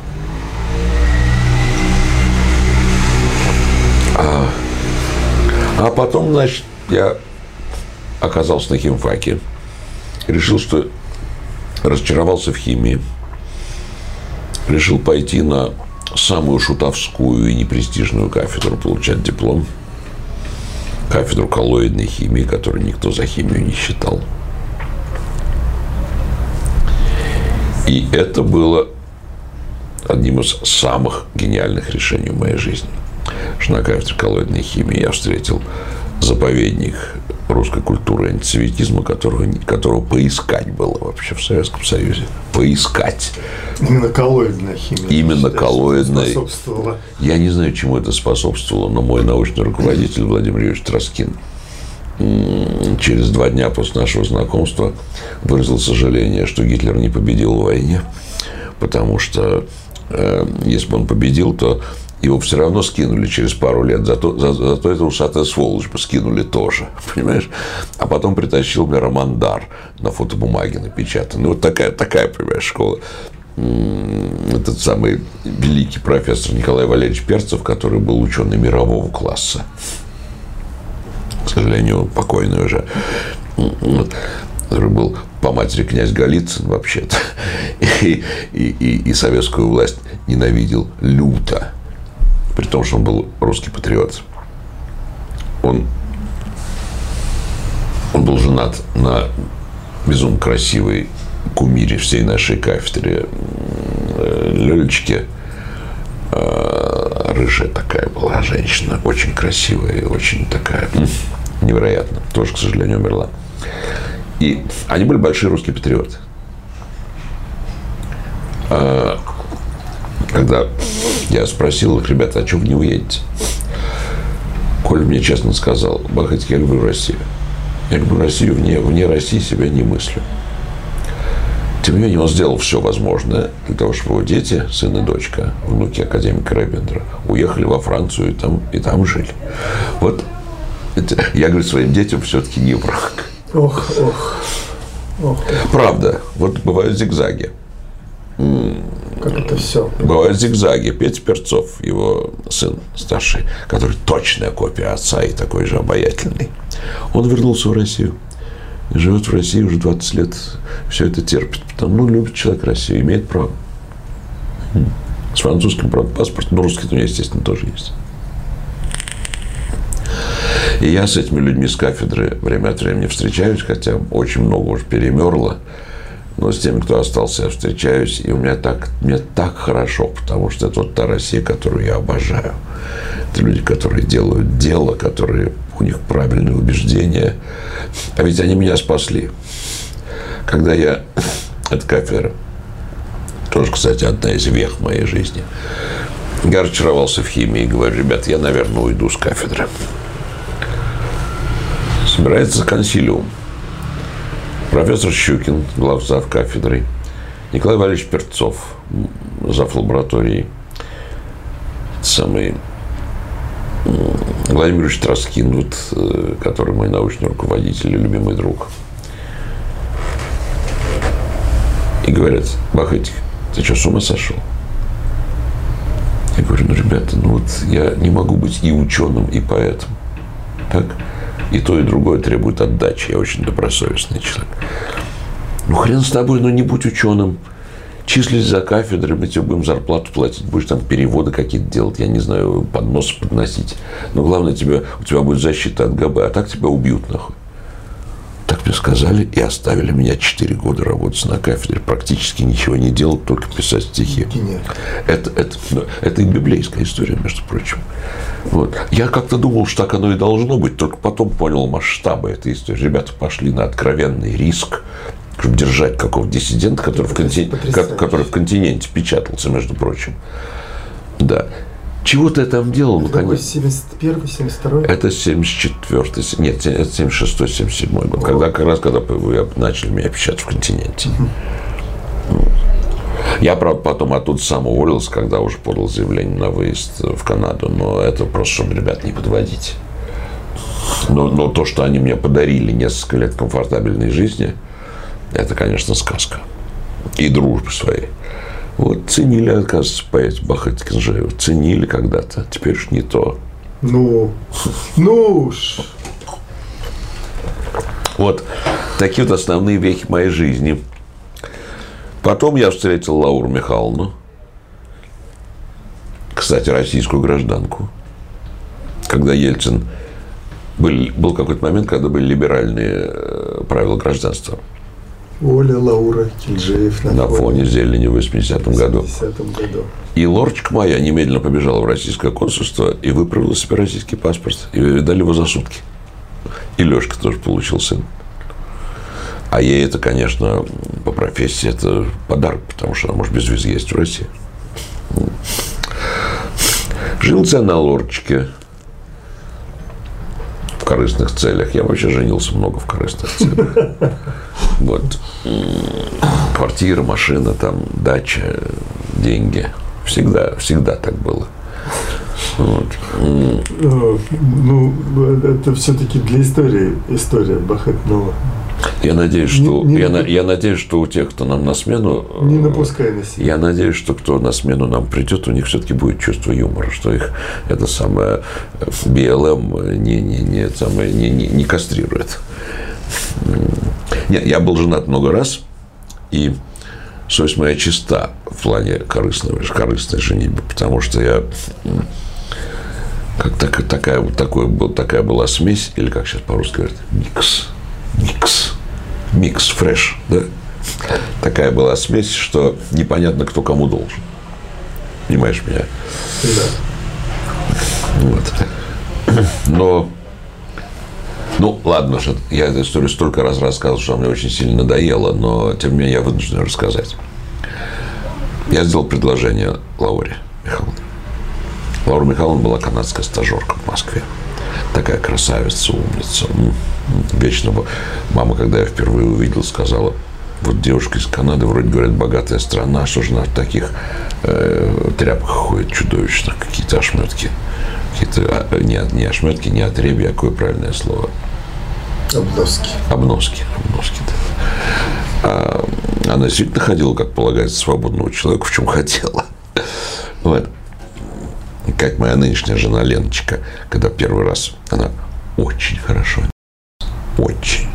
А, а потом, значит, я оказался на химфаке. Решил, что разочаровался в химии. Решил пойти на самую шутовскую и непрестижную кафедру, получать диплом. Кафедру коллоидной химии, которую никто за химию не считал. И это было одним из самых гениальных решений в моей жизни. Что на кафедре коллоидной химии я встретил заповедник русской культуры антисоветизма, которого, которого поискать было вообще в Советском Союзе. Поискать. Именно коллоидная химия. Именно коллоидная. Я не знаю, чему это способствовало, но мой научный руководитель Владимир Юрьевич Троскин через два дня после нашего знакомства выразил сожаление, что Гитлер не победил в войне, потому что э, если бы он победил, то его все равно скинули через пару лет, зато, за, зато это усатая сволочь бы скинули тоже, понимаешь? А потом притащил мне роман «Дар» на фотобумаге напечатанный. Вот такая, такая, понимаешь, школа. Этот самый великий профессор Николай Валерьевич Перцев, который был ученый мирового класса, к сожалению, покойный уже, который был по матери князь Голицын вообще-то, и, и, и, и советскую власть ненавидел люто, при том, что он был русский патриот. Он, он был женат на безумно красивой кумире всей нашей кафедре Лёлечке – Э, рыжая такая была женщина, очень красивая, очень такая невероятно. Тоже, к сожалению, умерла. И они были большие русские патриоты. Когда я спросил их, ребята, а что вы не уедете? Коля мне честно сказал, Бахатик, я люблю Россию. Я люблю Россию, вне, вне России себя не мыслю. Тем не менее, он сделал все возможное для того, чтобы его дети, сын и дочка, внуки академика Рейбендера, уехали во Францию и там, и там жили. Вот Я говорю своим детям все-таки не враг. Ох, ох. ох. Правда, вот бывают зигзаги. Как это все. Бывают зигзаги. Петя Перцов, его сын старший, который точная копия отца и такой же обаятельный. Он вернулся в Россию. Живет в России уже 20 лет. Все это терпит. Потому, ну, любит человек Россию, имеет право. С французским, правда, паспортом. Но русский у меня, естественно, тоже есть. И я с этими людьми с кафедры время от времени встречаюсь, хотя очень много уже перемерло. Но с теми, кто остался, я встречаюсь, и у меня так, мне так хорошо, потому что это вот та Россия, которую я обожаю. Это люди, которые делают дело, которые у них правильные убеждения. А ведь они меня спасли. Когда я... Это кафедра. Тоже, кстати, одна из вех моей жизни. Я разочаровался в химии и говорю, ребят, я, наверное, уйду с кафедры. Собирается консилиум. Профессор Щукин, главзав кафедры, Николай Валерьевич Перцов, зав. лаборатории, самый Владимир Ильич Троскин, вот, э, который мой научный руководитель и любимый друг. И говорят, Бахатик, ты что, с ума сошел? Я говорю, ну, ребята, ну вот я не могу быть и ученым, и поэтом. Так? И то, и другое требует отдачи. Я очень добросовестный человек. Ну, хрен с тобой, ну не будь ученым. Числись за кафедрой, мы тебе будем зарплату платить, будешь там переводы какие-то делать, я не знаю, поднос подносить. Но главное, тебе, у тебя будет защита от ГБ, а так тебя убьют нахуй. Так мне сказали и оставили меня 4 года работать на кафедре. Практически ничего не делал, только писать стихи. Это, это, ну, это и библейская история, между прочим. Вот. Я как-то думал, что так оно и должно быть, только потом понял масштабы этой истории. Ребята пошли на откровенный риск, чтобы держать какого-то диссидента, который в, контин... который в континенте печатался, между прочим. Да. Чего ты там делал? Это какой, 71 72 Это 74 нет, это 76 77 год. Когда, как раз, когда начали меня печатать в континенте. Я, правда, потом оттуда сам уволился, когда уже подал заявление на выезд в Канаду. Но это просто, чтобы ребят не подводить. Но, но то, что они мне подарили несколько лет комфортабельной жизни, это, конечно, сказка. И дружбы своей. Вот ценили, оказывается, поэт Бахат Кинжаева. Ценили когда-то, теперь уж не то. Ну, ну уж. Вот такие вот основные вехи моей жизни. Потом я встретил Лауру Михайловну, кстати, российскую гражданку. Когда Ельцин был, был какой-то момент, когда были либеральные э, правила гражданства. Оля Лаура Кильджеев на, на фоне, фоне зелени в 80-м году. 80 году. И лорчик моя немедленно побежала в российское консульство и выправила себе российский паспорт. И дали его за сутки. И Лешка тоже получил сын. А ей это, конечно, по профессии это подарок, потому что она может без визы есть в России. Жил я на лорчике в корыстных целях. Я вообще женился много в корыстных целях. Вот. Квартира, машина, там, дача, деньги. Всегда, всегда так было. Вот. Ну, это все-таки для истории история Бахатнова. Я надеюсь, что не, не я, я надеюсь, что у тех, кто нам на смену, не напускай на себя. Я надеюсь, что кто на смену нам придет, у них все-таки будет чувство юмора, что их это самое БЛМ не не не самое не, не, не кастрирует. Нет, я был женат много раз, и совесть моя чиста в плане корыстной, корыстной женитьбы, потому что я как так, такая, такой, был, такая была смесь, или как сейчас по-русски говорят, микс, микс, микс, фреш, да? Такая была смесь, что непонятно, кто кому должен. Понимаешь меня? Да. Вот. Но ну, ладно, что я эту историю столько раз рассказывал, что мне очень сильно надоело, но тем не менее я вынужден рассказать. Я сделал предложение Лауре Михайловне. Лаура Михайловна была канадская стажерка в Москве. Такая красавица, умница. Вечно Мама, когда я впервые увидел, сказала, Вот девушка из Канады, вроде говорят, богатая страна, что же она в таких э, тряпках ходит чудовищных, какие-то ошметки. Какие-то, а, не, не ошметки, не отребья, а какое правильное слово? Обноски. Обноски, обноски, да. А, она действительно ходила, как полагается, свободного человека, в чем хотела. Вот. Как моя нынешняя жена Леночка, когда первый раз, она очень хорошо, очень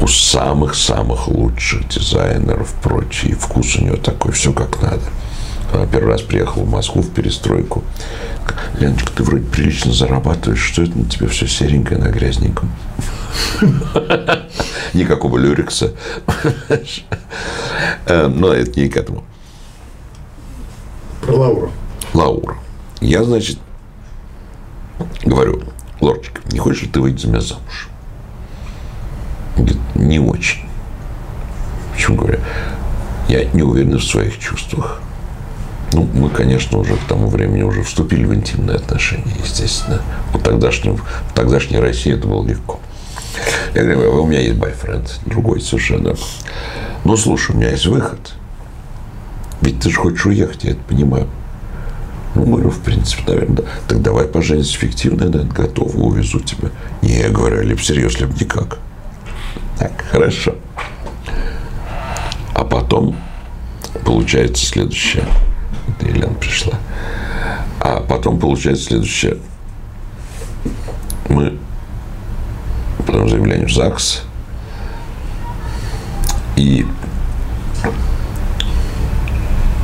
у самых-самых лучших дизайнеров, прочее. И вкус у нее такой, все как надо. Первый раз приехала в Москву в перестройку. Леночка, ты вроде прилично зарабатываешь, что это на тебе все серенькое на грязненьком? Никакого люрикса. Э, но это не к этому. Про Лауру. Лаура. Я, значит, говорю, Лорчик, не хочешь ли ты выйти за меня замуж? говорит, не очень. Почему говорю? Я не уверен в своих чувствах. Ну, мы, конечно, уже к тому времени уже вступили в интимные отношения, естественно. Вот тогдашнем, в тогдашней России это было легко. Я говорю, у меня есть байфренд, другой совершенно. Ну, слушай, у меня есть выход. Ведь ты же хочешь уехать, я это понимаю. Ну, говорю, в принципе, наверное, да. Так давай поженимся фиктивно, да, готово, увезу тебя. Не, говорю, либо всерьез, либо никак. Так, хорошо. А потом получается следующее. Елена пришла. А потом получается следующее. Мы потом заявление в ЗАГС. И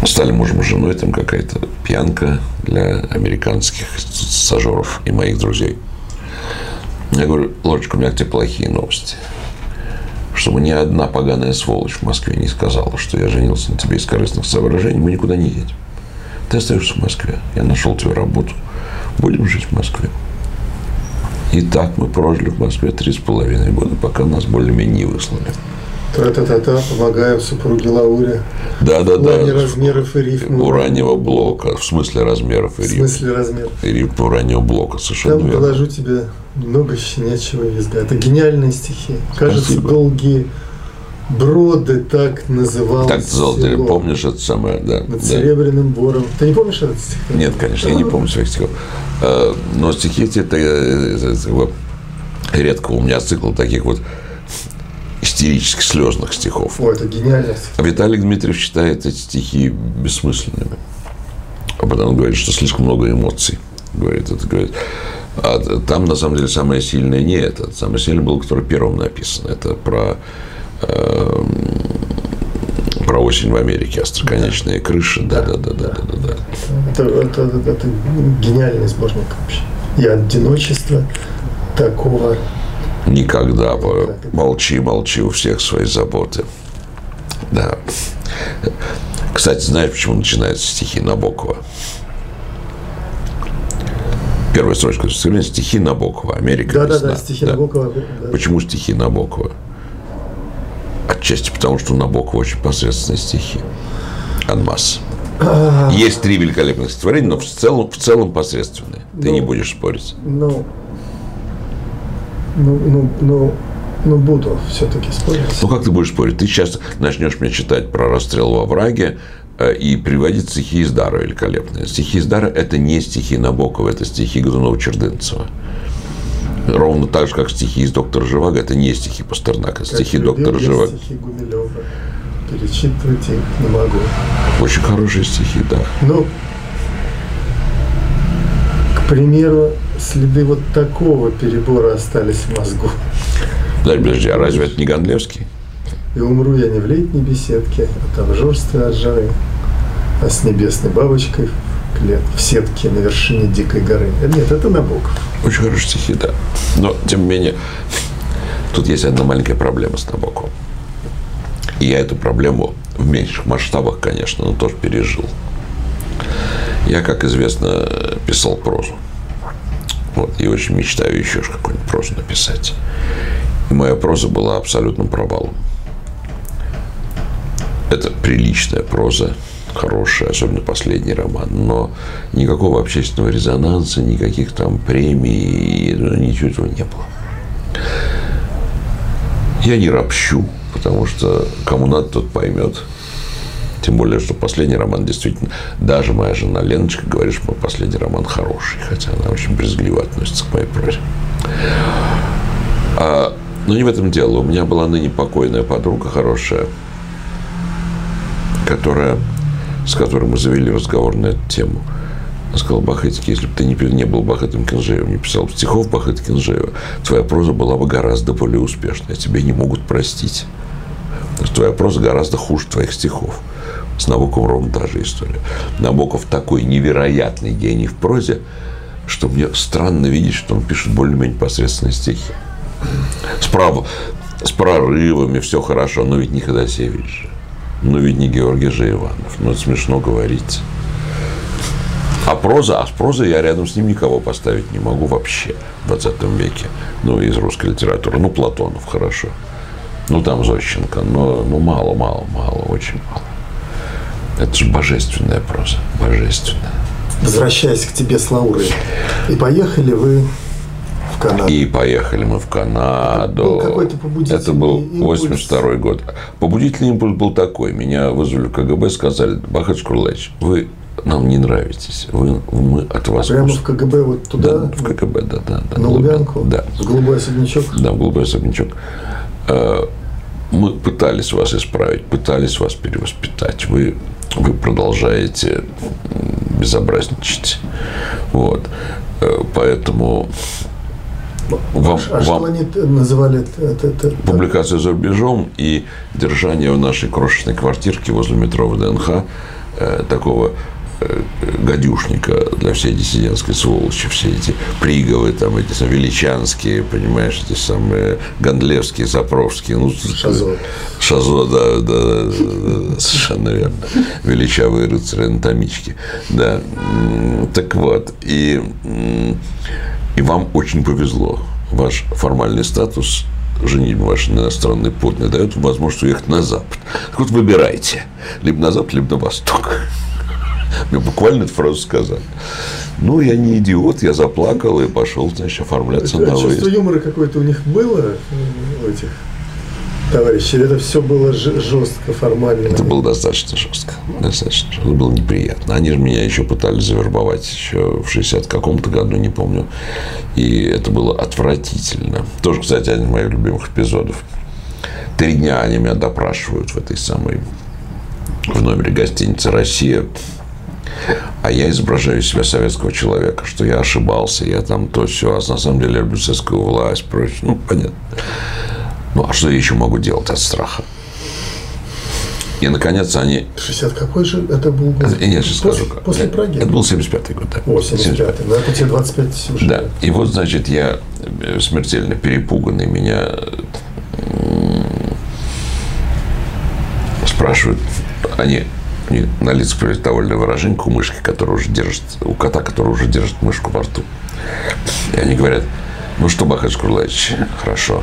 стали мужем и женой, там какая-то пьянка для американских стажеров и моих друзей. Я говорю, Лодочка, у меня к тебе плохие новости. Чтобы ни одна поганая сволочь в Москве не сказала, что я женился на тебе из корыстных соображений, мы никуда не едем. Ты остаешься в Москве. Я нашел тебе работу. Будем жить в Москве. И так мы прожили в Москве три с половиной года, пока нас более-менее не выслали. Та-та-та-та, помогаю супруге Лауре. Да, да, В да. размеров и рифма. У раннего блока, в смысле размеров и В рифм. смысле размеров. И рифм у раннего блока, совершенно Там верно. положу тебе много щенячьего языка. Это гениальные стихи. Кажется, Спасибо. долгие броды так называлось Так, золото, село помнишь это самое, да. Над да. Серебряным бором. Ты не помнишь этот стих? Нет, конечно, я не помню своих стихов. Э, Но стихи эти, это, э, вот редко у меня цикл таких вот истерически слезных стихов. О, это гениальный стих. А Виталий Дмитриев считает эти стихи бессмысленными. А потом он говорит, что слишком много эмоций. Говорит, это говорит. А там, на самом деле, самое сильное не это. Самое сильное было, которое первым написано. Это про, э, про осень в Америке, остроконечные крыши. Да, да, да, да, да, да, да. Это, это, это, это гениальный сборник вообще. И одиночество такого. Никогда. по- Молчи, молчи, у всех свои заботы. Да. Кстати, знаешь, почему начинаются стихи Набокова? Первая строчка стихи Набокова. Америка Да, да, весна». да, стихи Набокова. да. Почему стихи Набокова? Отчасти потому, что у Набокова очень посредственные стихи. Анмас. Есть три великолепных стихотворения, но в целом, в целом посредственные. Ты Ну, не будешь спорить. Ну, ну, ну, ну, ну буду все-таки спорить. Ну, как ты будешь спорить? Ты сейчас начнешь мне читать про расстрел во враге э, и приводить стихи из Дара великолепные. Стихи из Дара – это не стихи Набокова, это стихи Годунова-Чердынцева. Ровно так же, как стихи из «Доктора Живаго» – это не стихи Пастернака, это стихи «Доктора Живаго». стихи Гумилева. Перечитывать их не могу. Очень хорошие стихи, да. Ну, к примеру, следы вот такого перебора остались в мозгу. Подожди, подожди, а разве это не Гондлевский? И умру я не в летней беседке, а там жорстве от жары, а с небесной бабочкой в клет, в сетке на вершине дикой горы. Э, Нет, это Набоков. Очень хорошие стихи, да. Но, тем не менее, тут есть одна маленькая проблема с Набоковым. И я эту проблему в меньших масштабах, конечно, но тоже пережил. Я, как известно, писал прозу. Вот, и очень мечтаю еще какую-нибудь прозу написать. И моя проза была абсолютным провалом. Это приличная проза, хорошая, особенно последний роман, но никакого общественного резонанса, никаких там премий, ну, ничего этого не было. Я не ропщу, потому что кому надо, тот поймет. Тем более, что последний роман действительно... Даже моя жена Леночка говорит, что мой последний роман хороший, хотя она очень брезгливо относится к моей прозе. А, но не в этом дело. У меня была ныне покойная подруга хорошая, которая, с которой мы завели разговор на эту тему. Она сказала, Бахетик, если бы ты не, не был Бахетом Кинжеевым, не писал стихов Бахета Кинжеева, твоя проза была бы гораздо более успешной. Тебе не могут простить. Твоя проза гораздо хуже твоих стихов. С Набоковым ровно та же история. Набоков такой невероятный гений в прозе, что мне странно видеть, что он пишет более-менее посредственные стихи. Справа, с прорывами все хорошо, но ведь не Ходосевич же. Ну, ведь не Георгий же Иванов. Ну, это смешно говорить. А проза, а с прозой я рядом с ним никого поставить не могу вообще в 20 веке. Ну, из русской литературы. Ну, Платонов, хорошо. Ну, там Зощенко. Но ну, мало, мало, мало, очень мало. Это же божественная проза, божественная. Возвращаясь к тебе с Лаурой, и поехали вы в Канаду. И поехали мы в Канаду. Это был какой-то побудительный Это был 82 год. Побудительный импульс был такой. Меня вызвали в КГБ, сказали, Бахач Курлач, вы нам не нравитесь. Вы, мы от вас... Прямо в КГБ вот туда? Да, в КГБ, да. да, да на Лубянку? Да. В голубой особнячок? Да, в голубой особнячок. Э, мы пытались вас исправить, пытались вас перевоспитать. Вы вы продолжаете безобразничать. Вот. Э, поэтому вам, а что вам они называли это, это, публикация за рубежом и держание в нашей крошечной квартирке возле метро ВДНХ э, такого Э, гадюшника для всей диссидентской сволочи, все эти приговы, там эти там, величанские, понимаешь, эти самые Гондлевские, Запровские, ну, Шазо. Шазо, да, да, да, совершенно верно. Величавые рыцари анатомички. Да. Так вот, и, и вам очень повезло. Ваш формальный статус женитьба ваш иностранный подданный дает возможность уехать на Запад. Так вот, выбирайте. Либо на Запад, либо на Восток. Мне буквально эту фразу сказали. Ну, я не идиот, я заплакал и пошел, значит, оформляться Это, на выезд. Чувство юмора какое-то у них было у этих товарищей? Это все было жестко, формально? Это было достаточно жестко. Достаточно жестко. Это было неприятно. Они же меня еще пытались завербовать еще в 60 каком-то году, не помню. И это было отвратительно. Тоже, кстати, один из моих любимых эпизодов. Три дня они меня допрашивают в этой самой в номере гостиницы «Россия». А я изображаю себя советского человека, что я ошибался, я там то все, а на самом деле люблю советскую власть, прочее. Ну, понятно. Ну, а что я еще могу делать от страха? И, наконец, они... 60 какой же это был год? Это, я сейчас после, скажу. После Праги? Это был 75-й год, да. О, 75-й. Ну, это тебе 25 уже. Да. И вот, значит, я смертельно перепуганный, меня спрашивают, они и на лицах появляется довольное выражение у мышки, которая уже держит, у кота, который уже держит мышку во рту. И они говорят, ну что, Бахач Курлаевич, хорошо,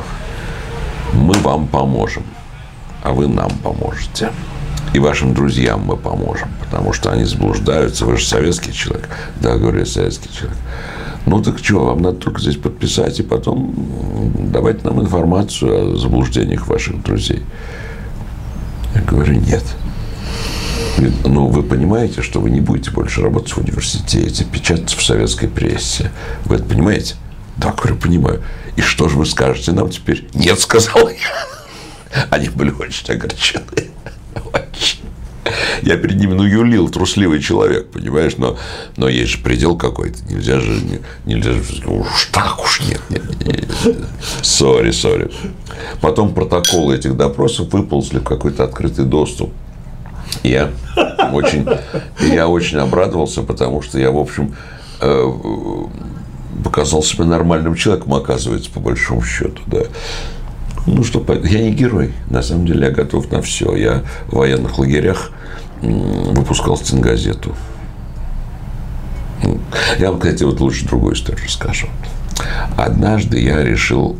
мы вам поможем, а вы нам поможете. И вашим друзьям мы поможем, потому что они заблуждаются. Вы же советский человек. Да, говорю, я советский человек. Ну так что, вам надо только здесь подписать и потом давать нам информацию о заблуждениях ваших друзей. Я говорю, нет ну, вы понимаете, что вы не будете больше работать в университете, печататься в советской прессе. Вы это понимаете? Да, говорю, понимаю. И что же вы скажете нам теперь? Нет, сказал я. Они были очень огорчены. Очень. Я перед ними, ну, юлил, трусливый человек, понимаешь, но, но есть же предел какой-то. Нельзя же, нельзя же, уж так уж нет. Сори, сори. Потом протоколы этих допросов выползли в какой-то открытый доступ я очень, я очень обрадовался, потому что я, в общем, э, показал себя нормальным человеком, оказывается, по большому счету, да. Ну что, я не герой, на самом деле я готов на все. Я в военных лагерях выпускал стенгазету. Я вам, кстати, вот лучше другую историю расскажу. Однажды я решил,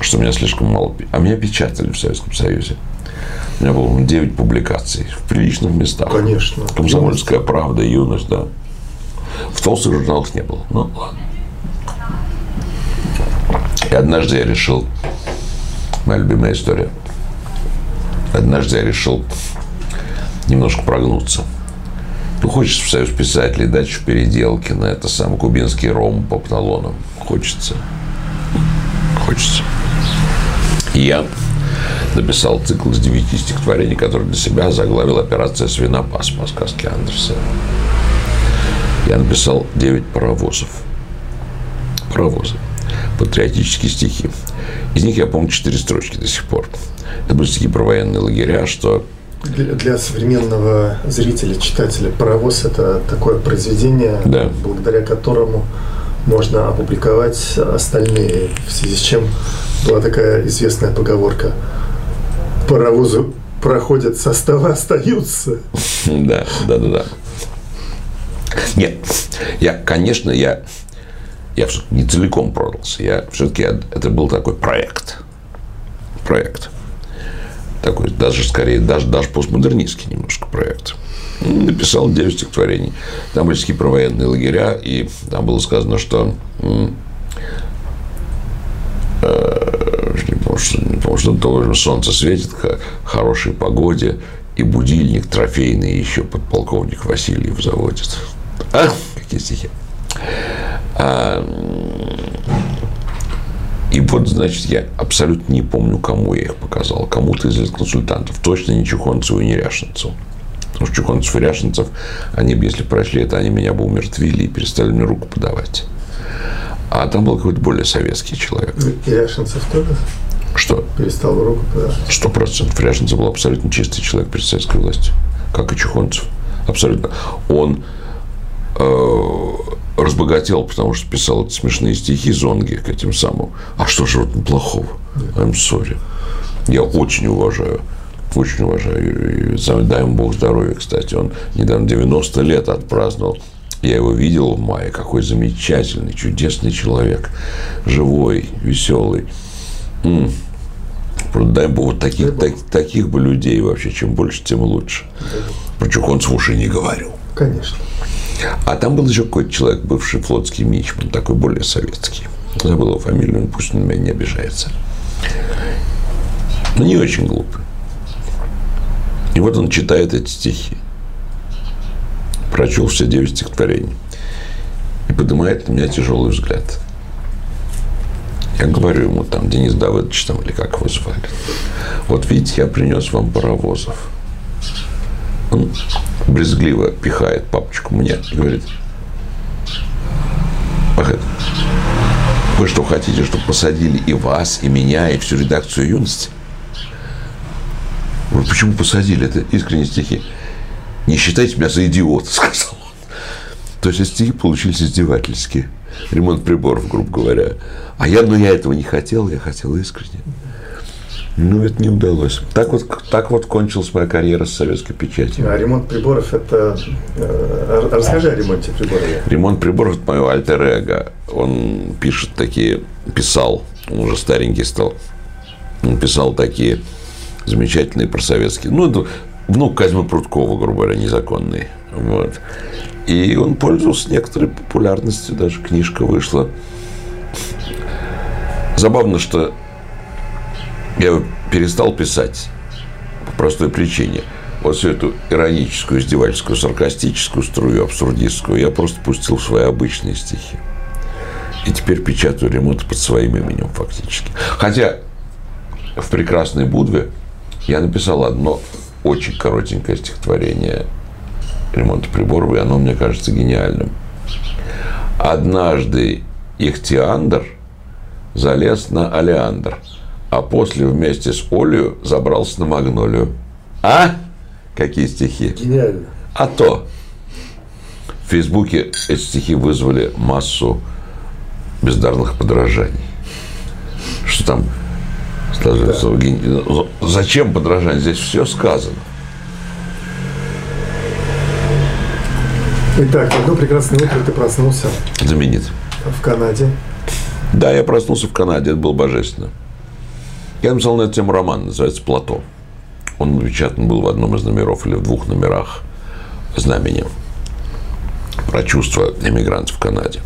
что меня слишком мало... А меня печатали в Советском Союзе. У меня было 9 публикаций в приличных местах. Конечно. Комсомольская юность. правда, юность, да. В толстых журналах не было. Ну, ладно. И однажды я решил, моя любимая история, однажды я решил немножко прогнуться. Ну, хочется в Союз писателей дать в переделке на это сам кубинский ром по пнолонам. Хочется. Хочется. И я написал цикл из девяти стихотворений, который для себя заглавил «Операция «Свинопас» по сказке Андерсена. Я написал девять паровозов. Паровозы. Патриотические стихи. Из них я помню четыре строчки до сих пор. Это были стихи про военные лагеря, что для, для современного зрителя, читателя «Паровоз» – это такое произведение, Да. благодаря которому можно опубликовать остальные, в связи с чем была такая известная поговорка «Паровозы проходят, составы остаются». Да, да, да, да. Нет, я, конечно, я, я всё- не целиком продался. Я все-таки это был такой проект. Проект. Такой, даже скорее, даже, даже постмодернистский немножко проект. Написал 9 стихотворений. Там были стихи про военные лагеря, и там было сказано, что э, не помню, что, не помню, что то солнце светит, х- хорошей погоде, и будильник трофейный еще подполковник Васильев заводит. А, какие стихи. А, и вот, значит, я абсолютно не помню, кому я их показал. Кому-то из консультантов. Точно не Чухонцеву и не Ряшинцеву. Потому что Чухонцев и Ряшинцев, они бы, если прочли это, они меня бы умертвили и перестали мне руку подавать. А там был какой-то более советский человек. И Ряшинцев тоже Что? перестал руку подавать. Сто процентов. Ряшинцев был абсолютно чистый человек перед советской властью. Как и Чухонцев. Абсолютно. Он э, разбогател, потому что писал эти смешные стихи Зонги к этим самым. А что же в этом плохого? I'm sorry. Я очень уважаю. Очень уважаю. И сам- дай ему Бог здоровья, кстати. Он недавно 90 лет отпраздновал. Я его видел в мае. Какой замечательный, чудесный человек. Живой, веселый. М. Просто дай бог, вот таких, так- таких бы людей вообще, чем больше, тем лучше. Про Чухонцев уж и не говорю. Конечно. А там был еще какой-то человек, бывший флотский мичман, такой более советский. Забыл его фамилию, пусть он меня не обижается. Но не очень глупый. И вот он читает эти стихи. Прочел все девять стихотворений. И поднимает на меня тяжелый взгляд. Я говорю ему, там, Денис Давыдович, там, или как его звали. Вот видите, я принес вам паровозов. Он брезгливо пихает папочку мне и говорит, «Ах, это, вы что хотите, чтобы посадили и вас, и меня, и всю редакцию юности? Вы почему посадили? Это искренние стихи. Не считайте меня за идиота, сказал он. То есть стихи получились издевательские. Ремонт приборов, грубо говоря. А я, ну, я этого не хотел, я хотел искренне. Ну, это не удалось. Так вот, так вот кончилась моя карьера с советской печатью. А ремонт приборов – это… э, Расскажи о ремонте приборов. Ремонт приборов – это мое альтер-эго. Он пишет такие, писал, он уже старенький стал, он писал такие замечательные просоветские, ну, это внук Казьмы Прудкова, грубо говоря, незаконный. Вот. И он пользовался некоторой популярностью, даже книжка вышла. Забавно, что я перестал писать по простой причине. Вот всю эту ироническую, издевательскую, саркастическую струю, абсурдистскую я просто пустил в свои обычные стихи. И теперь печатаю ремонт под своим именем фактически. Хотя в «Прекрасной Будве» я написал одно очень коротенькое стихотворение ремонта приборов, и оно мне кажется гениальным. Однажды Ихтиандр залез на Алеандр, а после вместе с Олью забрался на Магнолию. А? Какие стихи? Гениально. А то. В Фейсбуке эти стихи вызвали массу бездарных подражаний. Что там? сложится? Ген- Зачем подражание? Здесь все сказано. Итак, одно прекрасное утро ты проснулся Знаменит. в Канаде. Да, я проснулся в Канаде, это было божественно. Я написал на эту тему роман, называется «Плато». Он напечатан был в одном из номеров или в двух номерах «Знамени» про чувства эмигрантов в Канаде.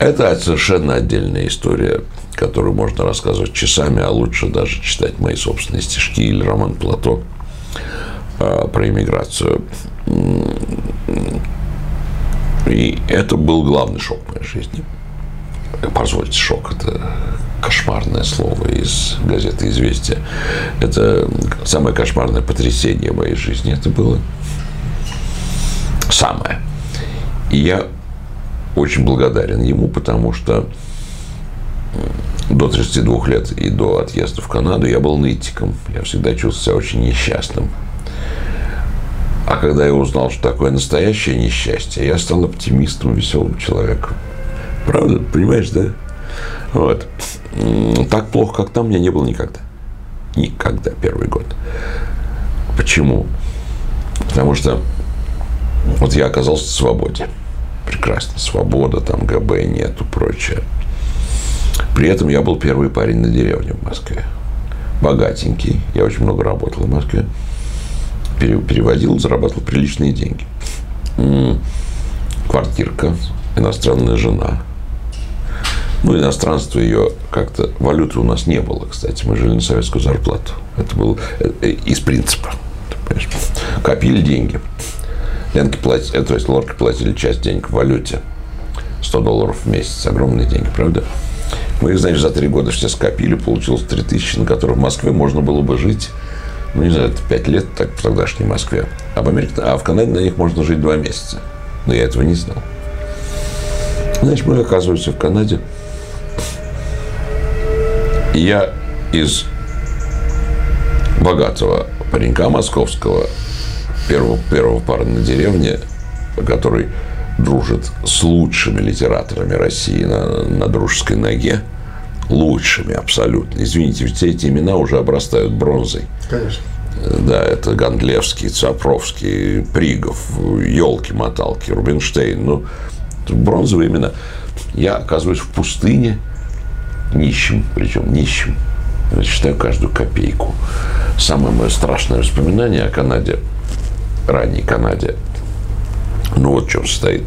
Это совершенно отдельная история которую можно рассказывать часами, а лучше даже читать мои собственные стишки или роман Плато а, про иммиграцию. И это был главный шок в моей жизни. Позвольте, шок – это кошмарное слово из газеты «Известия». Это самое кошмарное потрясение в моей жизни. Это было самое. И я очень благодарен ему, потому что до 32 лет и до отъезда в Канаду я был нытиком. Я всегда чувствовал себя очень несчастным. А когда я узнал, что такое настоящее несчастье, я стал оптимистом, веселым человеком. Правда? Понимаешь, да? Вот. Так плохо, как там, мне не было никогда. Никогда первый год. Почему? Потому что вот я оказался в свободе. Прекрасно. Свобода, там ГБ нету, прочее. При этом я был первый парень на деревне в Москве. Богатенький. Я очень много работал в Москве. Переводил, зарабатывал приличные деньги. Квартирка, иностранная жена. Ну, иностранство ее как-то... Валюты у нас не было, кстати. Мы жили на советскую зарплату. Это было э, э, из принципа. Копили деньги. Ленки платили, то есть лорки платили часть денег в валюте. 100 долларов в месяц. Огромные деньги, правда? Мы их, знаешь, за три года все скопили, получилось 3 тысячи, на которых в Москве можно было бы жить, ну, не знаю, это 5 лет так, в тогдашней Москве. А в, Америке, а в Канаде на них можно жить 2 месяца. Но я этого не знал. Знаешь, мы оказываемся в Канаде. Я из богатого паренька московского первого, первого пара на деревне, который дружит с лучшими литераторами России на, на дружеской ноге, лучшими абсолютно. Извините, ведь все эти имена уже обрастают бронзой. Конечно. Да, это Гандлевский, Цапровский, Пригов, елки-моталки, Рубинштейн. Ну, бронзовые имена. Я оказываюсь в пустыне, нищим, причем нищим. Я считаю каждую копейку. Самое мое страшное воспоминание о Канаде – ранней Канаде. Ну вот в чем состоит.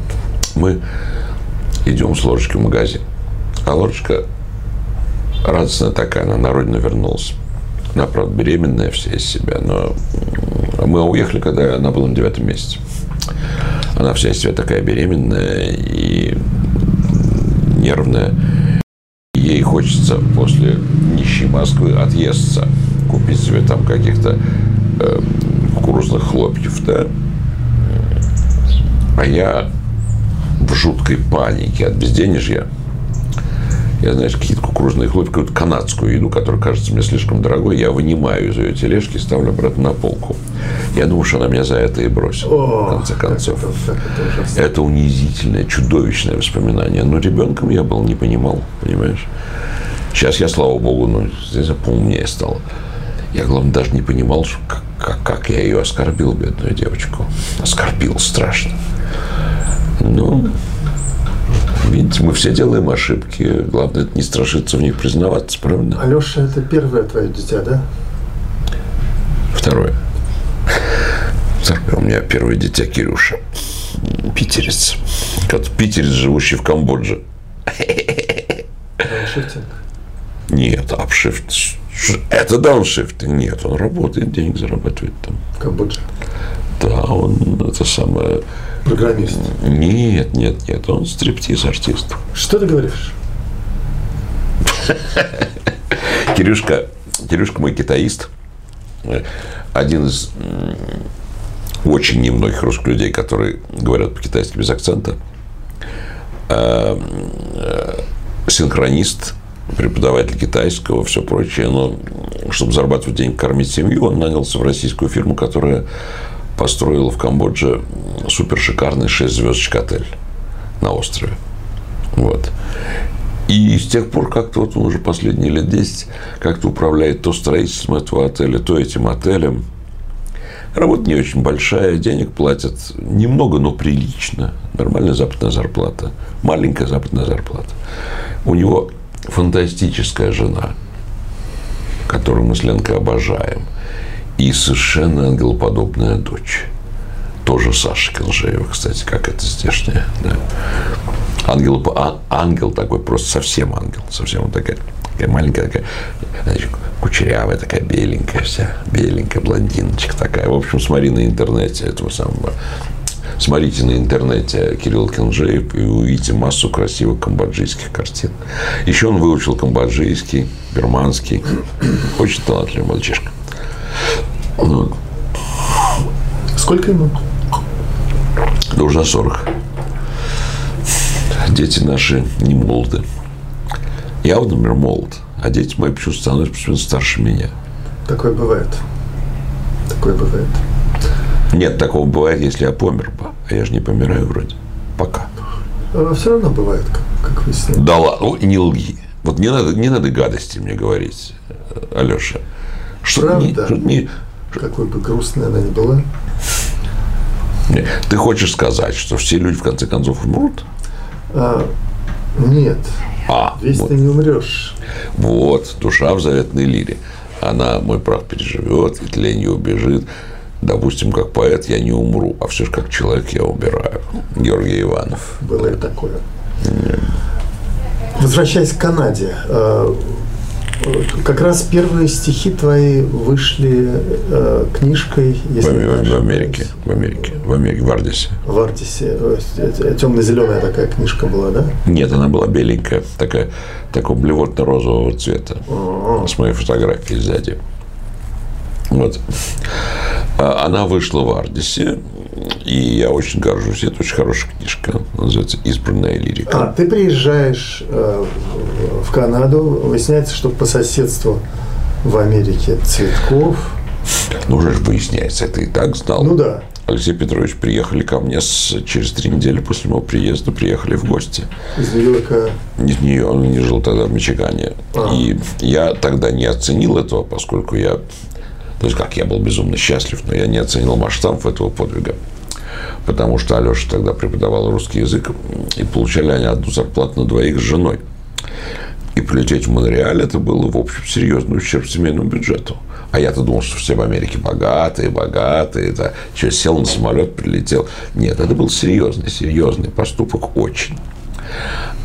Мы идем с ложечкой в магазин. А ложечка радостная такая, она на родину вернулась. Она, правда, беременная вся из себя, но мы уехали, когда она была на девятом месяце. Она вся из себя такая беременная и нервная. Ей хочется после нищей Москвы отъесться, купить себе там каких-то э, кукурузных хлопьев, да. А я в жуткой панике от безденежья. Я, знаешь, какие-то кукурузные хлопья, какую-то канадскую еду, которая кажется мне слишком дорогой, я вынимаю из ее тележки, ставлю обратно на полку. Я думаю, что она меня за это и бросит, О, в конце концов. Это, это, это унизительное, чудовищное воспоминание. Но ребенком я был, не понимал, понимаешь? Сейчас я, слава богу, ну, здесь поумнее стал. Я, главное, даже не понимал, что как, как, как я ее оскорбил, бедную девочку. Оскорбил страшно. Ну, видите, мы все делаем ошибки. Главное, это не страшиться в них признаваться, правда? Алеша, это первое твое дитя, да? Второе. У меня первое дитя Кирюша. Питерец. Как питерец, живущий в Камбодже. Дауншифтинг? Нет, апшифт это дауншифт. Нет, он работает, денег зарабатывает там. В Камбодже? Да, он это самое... Программист? Нет, нет, нет, он стриптиз-артист. Что ты говоришь? Кирюшка, Кирюшка мой китаист. Один из очень немногих русских людей, которые говорят по-китайски без акцента. Э, синхронист – преподаватель китайского, все прочее, но чтобы зарабатывать деньги, кормить семью, он нанялся в российскую фирму, которая построила в Камбодже супер шикарный 6 звездочек отель на острове. Вот. И с тех пор как-то вот он уже последние лет 10 как-то управляет то строительством этого отеля, то этим отелем. Работа не очень большая, денег платят немного, но прилично. Нормальная западная зарплата, маленькая западная зарплата. У него фантастическая жена, которую мы с Ленкой обожаем, и совершенно ангелоподобная дочь. Тоже Саша Конжеева, кстати, как это здешняя. Да. Ангел, а, ангел такой, просто совсем ангел, совсем вот такая. Такая маленькая, такая, значит, кучерявая, такая беленькая вся, беленькая блондиночка такая. В общем, смотри на интернете этого самого Смотрите на интернете Кирилл Кинжеев и увидите массу красивых камбоджийских картин. Еще он выучил камбоджийский, бирманский. Очень талантливый мальчишка. Ну. Сколько ему? Да уже 40. Дети наши не молоды. Я, например, молод, а дети мои почему-то становятся почему старше меня. Такое бывает. Такое бывает. Нет, такого бывает, если я помер бы. А я же не помираю вроде. Пока. А все равно бывает, как, как выяснилось. Да ладно, не лги. Вот не надо, не надо гадости мне говорить, Алеша. Что Правда? Не, не... Какой бы грустной она ни была. Ты хочешь сказать, что все люди в конце концов умрут? А, нет. А, Весь вот. ты не умрешь. Вот, душа в заветной лире. Она, мой прах переживет, и тленью убежит допустим, как поэт я не умру, а все же как человек я умираю. Георгий Иванов. Было и такое. Нет. Возвращаясь к Канаде, э, как раз первые стихи твои вышли э, книжкой, если в, в, в Америке, в Америке, в Америке, в Ардисе. В Ардисе. Темно-зеленая такая книжка была, да? Нет, она была беленькая, такая, такого блевотно-розового цвета, А-а-а. с моей фотографией сзади. Вот. А, она вышла в Ардисе, и я очень горжусь. Это очень хорошая книжка. Называется «Избранная лирика». А, ты приезжаешь э, в Канаду, выясняется, что по соседству в Америке Цветков. Ну, уже выясняется, это и так знал. Ну да. Алексей Петрович приехали ко мне с, через три недели после моего приезда, приехали в гости. Из Нью-Йорка? Из нее он не жил тогда в Мичигане. А. И я тогда не оценил этого, поскольку я то есть, как я был безумно счастлив, но я не оценил масштаб этого подвига. Потому что Алеша тогда преподавал русский язык, и получали они одну зарплату на двоих с женой. И прилететь в Монреаль это было, в общем, серьезный ущерб семейному бюджету. А я-то думал, что все в Америке богатые, богатые. Да. Что, сел на самолет, прилетел. Нет, это был серьезный, серьезный поступок очень.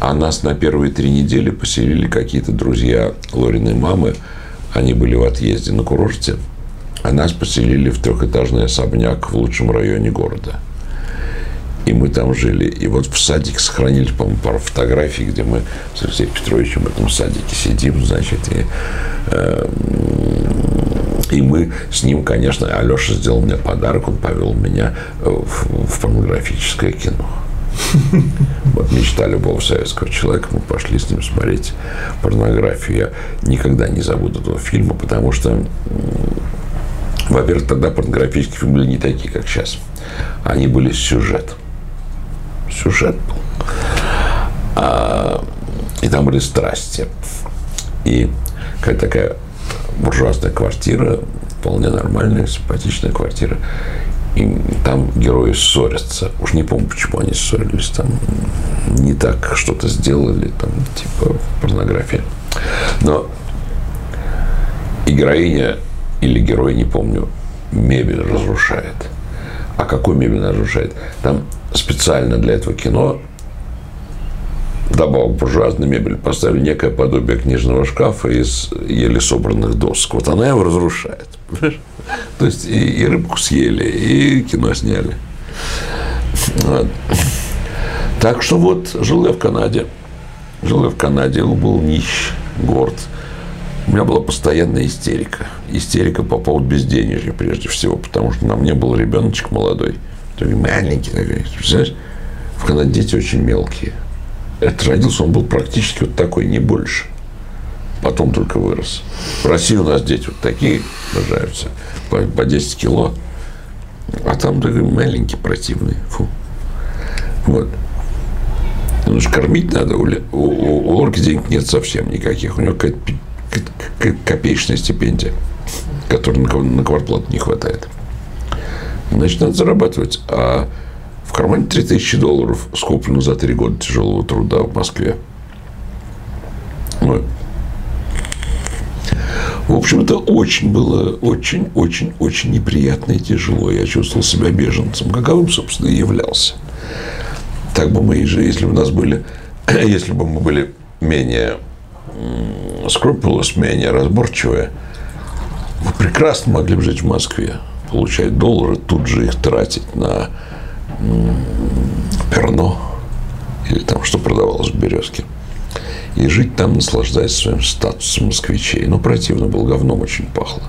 А нас на первые три недели поселили какие-то друзья Лориной мамы. Они были в отъезде на курорте – а нас поселили в трехэтажный особняк в лучшем районе города. И мы там жили. И вот в садике сохранили, по-моему, пару фотографий, где мы с Алексеем Петровичем в этом садике сидим, значит, и, э, и мы с ним, конечно, Алеша сделал мне подарок, он повел меня в, в порнографическое кино. Вот мечта любого советского человека. Мы пошли с ним смотреть порнографию. Я никогда не забуду этого фильма, потому что во-первых, тогда порнографические фильмы были не такие, как сейчас. Они были сюжет. Сюжет был. А, и там были страсти. И какая такая буржуазная квартира, вполне нормальная, симпатичная квартира. И там герои ссорятся. Уж не помню, почему они ссорились. Там не так что-то сделали, там, типа порнография. Но и героиня или герой, не помню, мебель разрушает. А какой мебель разрушает? Там специально для этого кино добавок буржуазной мебель поставили некое подобие книжного шкафа из еле собранных досок. Вот она его разрушает. То есть и, и рыбку съели, и кино сняли. Вот. Так что вот жил я в Канаде. Жил я в Канаде, был нищ, горд. У меня была постоянная истерика. Истерика по поводу безденежья, прежде всего, потому что на мне был ребеночек молодой, такой маленький, такой, представляешь? В Канаде дети очень мелкие. Это родился, он был практически вот такой, не больше. Потом только вырос. В России у нас дети вот такие рожаются, по, по 10 кило. А там такой маленький, противный. Фу. Вот. Ну, кормить надо. У, у, у Лорки денег нет совсем никаких. У него какая-то копеечная стипендия, которой на квартплату не хватает. Значит, надо зарабатывать. А в кармане 3000 долларов скоплено за три года тяжелого труда в Москве. Вот. В общем, это очень было, очень, очень, очень неприятно и тяжело. Я чувствовал себя беженцем, каковым, собственно, и являлся. Так бы мы и жили, если бы у нас были, если бы мы были менее скрупулос, менее разборчивые, вы прекрасно могли бы жить в Москве, получать доллары, тут же их тратить на перно или там что продавалось в Березке. И жить там, наслаждаясь своим статусом москвичей. Но противно было, говном очень пахло.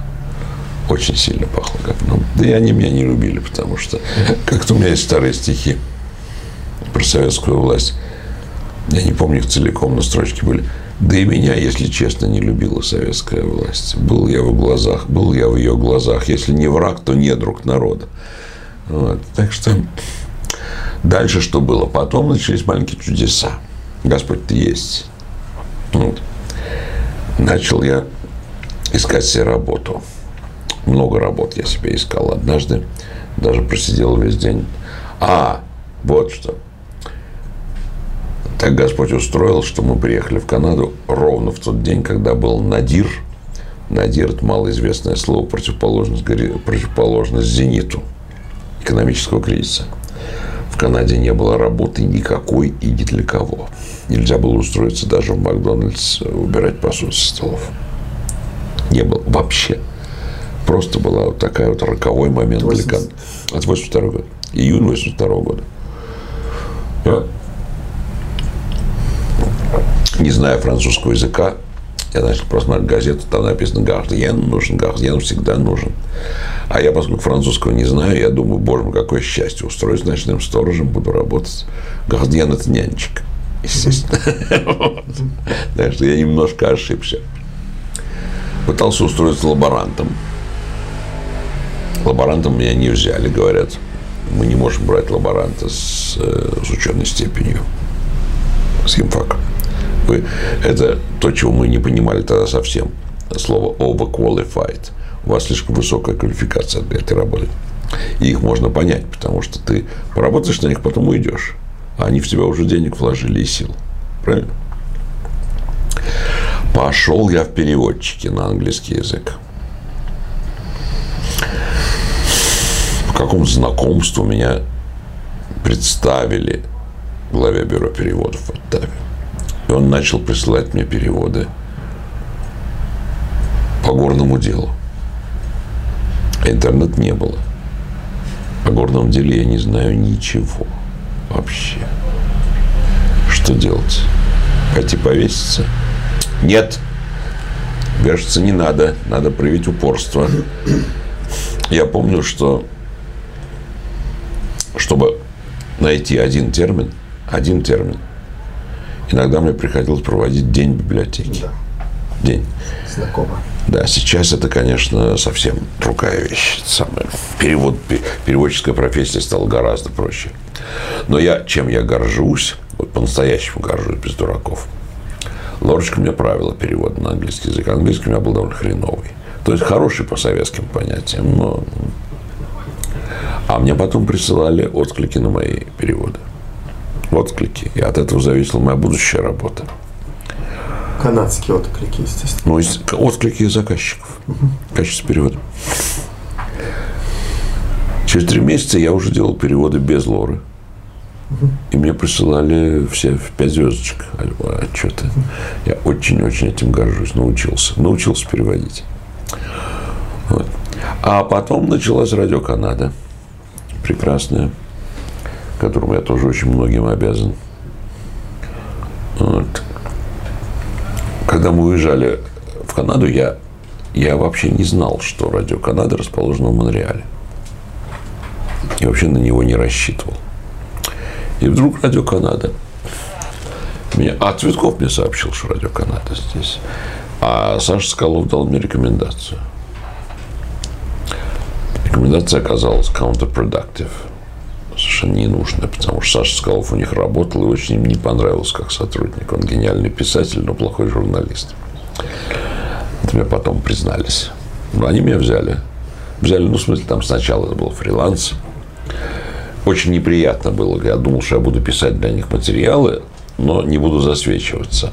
Очень сильно пахло говном. Да и они меня не любили, потому что как-то у меня есть старые стихи про советскую власть. Я не помню их целиком, но строчки были. Да и меня, если честно, не любила советская власть. Был я в глазах, был я в ее глазах. Если не враг, то не друг народа. Вот. Так что дальше что было? Потом начались маленькие чудеса. Господь-то есть. Вот. Начал я искать себе работу. Много работ я себе искал. Однажды даже просидел весь день. А, вот что. Так Господь устроил, что мы приехали в Канаду ровно в тот день, когда был Надир. Надир – это малоизвестное слово, противоположность, противоположность «Зениту» экономического кризиса. В Канаде не было работы никакой и ни для кого. Нельзя было устроиться даже в Макдональдс, убирать посуду со столов. Не было вообще. Просто была вот такая вот роковой момент 80... для Канады. От 82 года. Июнь 82 года. Не зная французского языка, я начал просматривать газету, там написано «Гардиен нужен», «Гардиен всегда нужен». А я, поскольку французского не знаю, я думаю, боже мой, какое счастье, устроюсь ночным сторожем, буду работать. «Гардиен» – это нянечка, естественно. Так что я немножко ошибся. Пытался устроиться лаборантом. Лаборантом меня не взяли, говорят. Мы не можем брать лаборанта с, э, с ученой степенью, с химфаком. Вы, это то, чего мы не понимали тогда совсем. Слово overqualified. У вас слишком высокая квалификация для этой работы. И их можно понять, потому что ты поработаешь на них, потом уйдешь. А они в тебя уже денег вложили и сил. Правильно? Пошел я в переводчики на английский язык. По какому знакомству меня представили главе бюро переводов в Оттаве. Он начал присылать мне переводы по горному делу. Интернет не было. О горном деле я не знаю ничего. Вообще. Что делать? Пойти повеситься? Нет. Вешаться не надо. Надо проявить упорство. Я помню, что чтобы найти один термин, один термин – Иногда мне приходилось проводить день в библиотеке. Да. День. Знакомо. Да, сейчас это, конечно, совсем другая вещь. Самое. Перевод, переводческая профессия стала гораздо проще. Но я, чем я горжусь, вот по-настоящему горжусь, без дураков. Лорочка мне правила перевода на английский язык. Английский у меня был довольно хреновый. То есть хороший по советским понятиям, но... А мне потом присылали отклики на мои переводы отклики. И от этого зависела моя будущая работа. Канадские отклики, естественно. Ну, отклики заказчиков. Угу. Качество перевода. Через три месяца я уже делал переводы без Лоры. И мне присылали все в пять звездочек отчеты. Я очень-очень этим горжусь. Научился. Научился переводить. Вот. А потом началась радио Канада. Прекрасная которому я тоже очень многим обязан. Вот. Когда мы уезжали в Канаду, я, я вообще не знал, что радио Канада расположено в Монреале. И вообще на него не рассчитывал. И вдруг радио Канада. Меня, а Цветков мне сообщил, что радио Канада здесь. А Саша Скалов дал мне рекомендацию. Рекомендация оказалась counterproductive совершенно не нужно, потому что Саша Скалов у них работал и очень им не понравился как сотрудник. Он гениальный писатель, но плохой журналист. Это мне потом признались. Но они меня взяли. Взяли, ну, в смысле, там сначала это был фриланс. Очень неприятно было. Я думал, что я буду писать для них материалы, но не буду засвечиваться.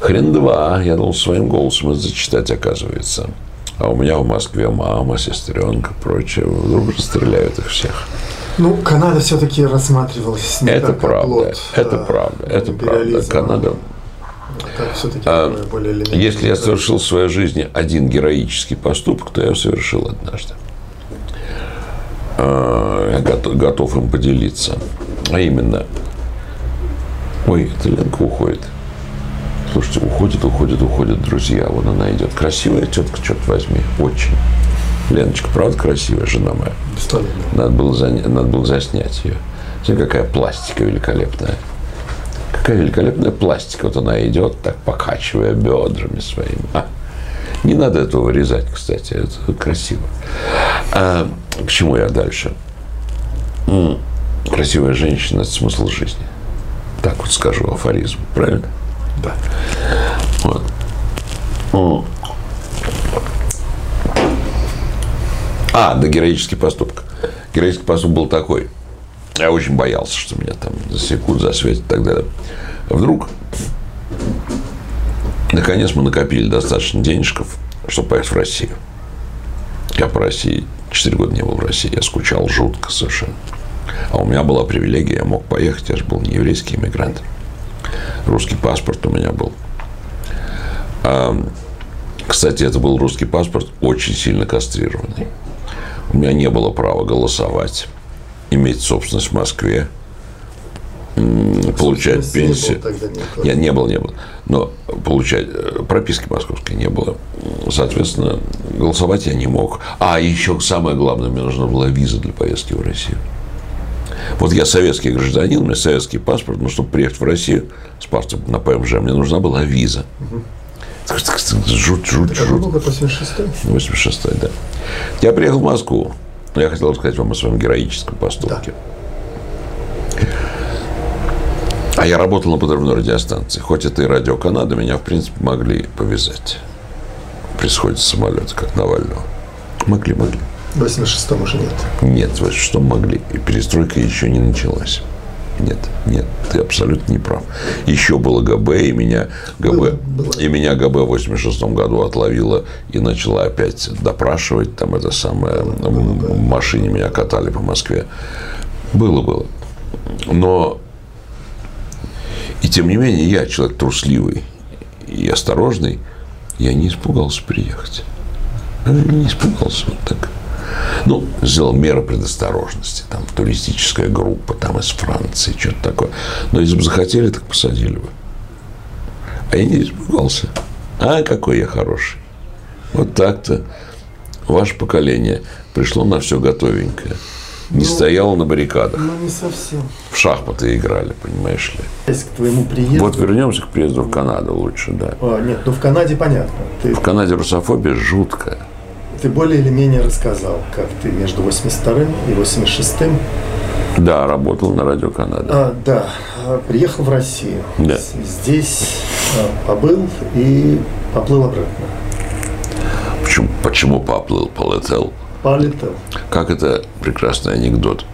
Хрен два. Я думал, своим голосом это зачитать, оказывается. А у меня в Москве мама, сестренка, прочее. Вдруг расстреляют их всех. Ну, Канада все-таки рассматривалась не это как правда, плод, это а, правда, это правда. Канада. Все-таки А, более? Если я совершил в своей жизни один героический поступок, то я совершил однажды. А, Я готов, готов им поделиться. А именно, ой, эта Ленка уходит. Слушайте, уходит, уходит, уходит, друзья. Вон она идет. Красивая тетка, черт возьми. Очень. Леночка, правда красивая, жена моя? Бесполезно. Надо было, заня- надо было заснять ее. Смотри, какая пластика великолепная. Какая великолепная пластика. Вот она идет, так покачивая бедрами своими. А, не надо этого вырезать, кстати. Это красиво. А, к чему я дальше? Красивая женщина – это смысл жизни. Так вот скажу афоризм. Правильно? Да. Вот. А, да, героический поступок. Героический поступок был такой. Я очень боялся, что меня там засекут, засветят и так далее. Вдруг, наконец, мы накопили достаточно денежков, чтобы поехать в Россию. Я по России 4 года не был в России. Я скучал жутко совершенно. А у меня была привилегия, я мог поехать, я же был не еврейский иммигрант. Русский паспорт у меня был. Кстати, это был русский паспорт, очень сильно кастрированный. У меня не было права голосовать, иметь собственность в Москве, получать Собственности не было пенсию. Я не был, не был. Но получать э, прописки московской не было. Соответственно, голосовать я не мог. А еще самое главное, мне нужна была виза для поездки в Россию. Вот я советский гражданин, у меня советский паспорт, но чтобы приехать в Россию с паспортом на ПМЖ, мне нужна была виза. Жуть, жуть, жуть. был год 86 86 да. Я приехал в Москву. Я хотел рассказать вам о своем героическом поступке. А я работал на подрывной радиостанции. Хоть это и радио Канада, меня, в принципе, могли повязать. При сходе самолета, как Навального. Могли, могли. В 86-м уже нет. Нет, вы что могли. И перестройка еще не началась. Нет, нет, ты абсолютно не прав. Еще было ГБ, и меня ГБ, Было, было. и меня ГБ в 86 году отловила и начала опять допрашивать. Там это самое, в машине меня катали по Москве. Было, было. Но и тем не менее, я человек трусливый и осторожный, я не испугался приехать. Я не испугался вот так. Ну, сделал меры предосторожности. Там туристическая группа там из Франции, что-то такое. Но если бы захотели, так посадили бы. А я не испугался. А, какой я хороший. Вот так-то. Ваше поколение пришло на все готовенькое. Не стояло на баррикадах. Ну, не совсем. В шахматы играли, понимаешь ли. К твоему приезду. Вот вернемся к приезду в Канаду лучше, да. А, нет, ну в Канаде понятно. Ты, В Канаде русофобия жуткая. Ты более или менее рассказал, как ты между 82-м и 86-м Да, работал на радио Канада. А, да, а, приехал в Россию. Да. Здесь а, побыл и поплыл обратно. Почему, почему поплыл, полетел? Полетел. Как это прекрасный анекдот.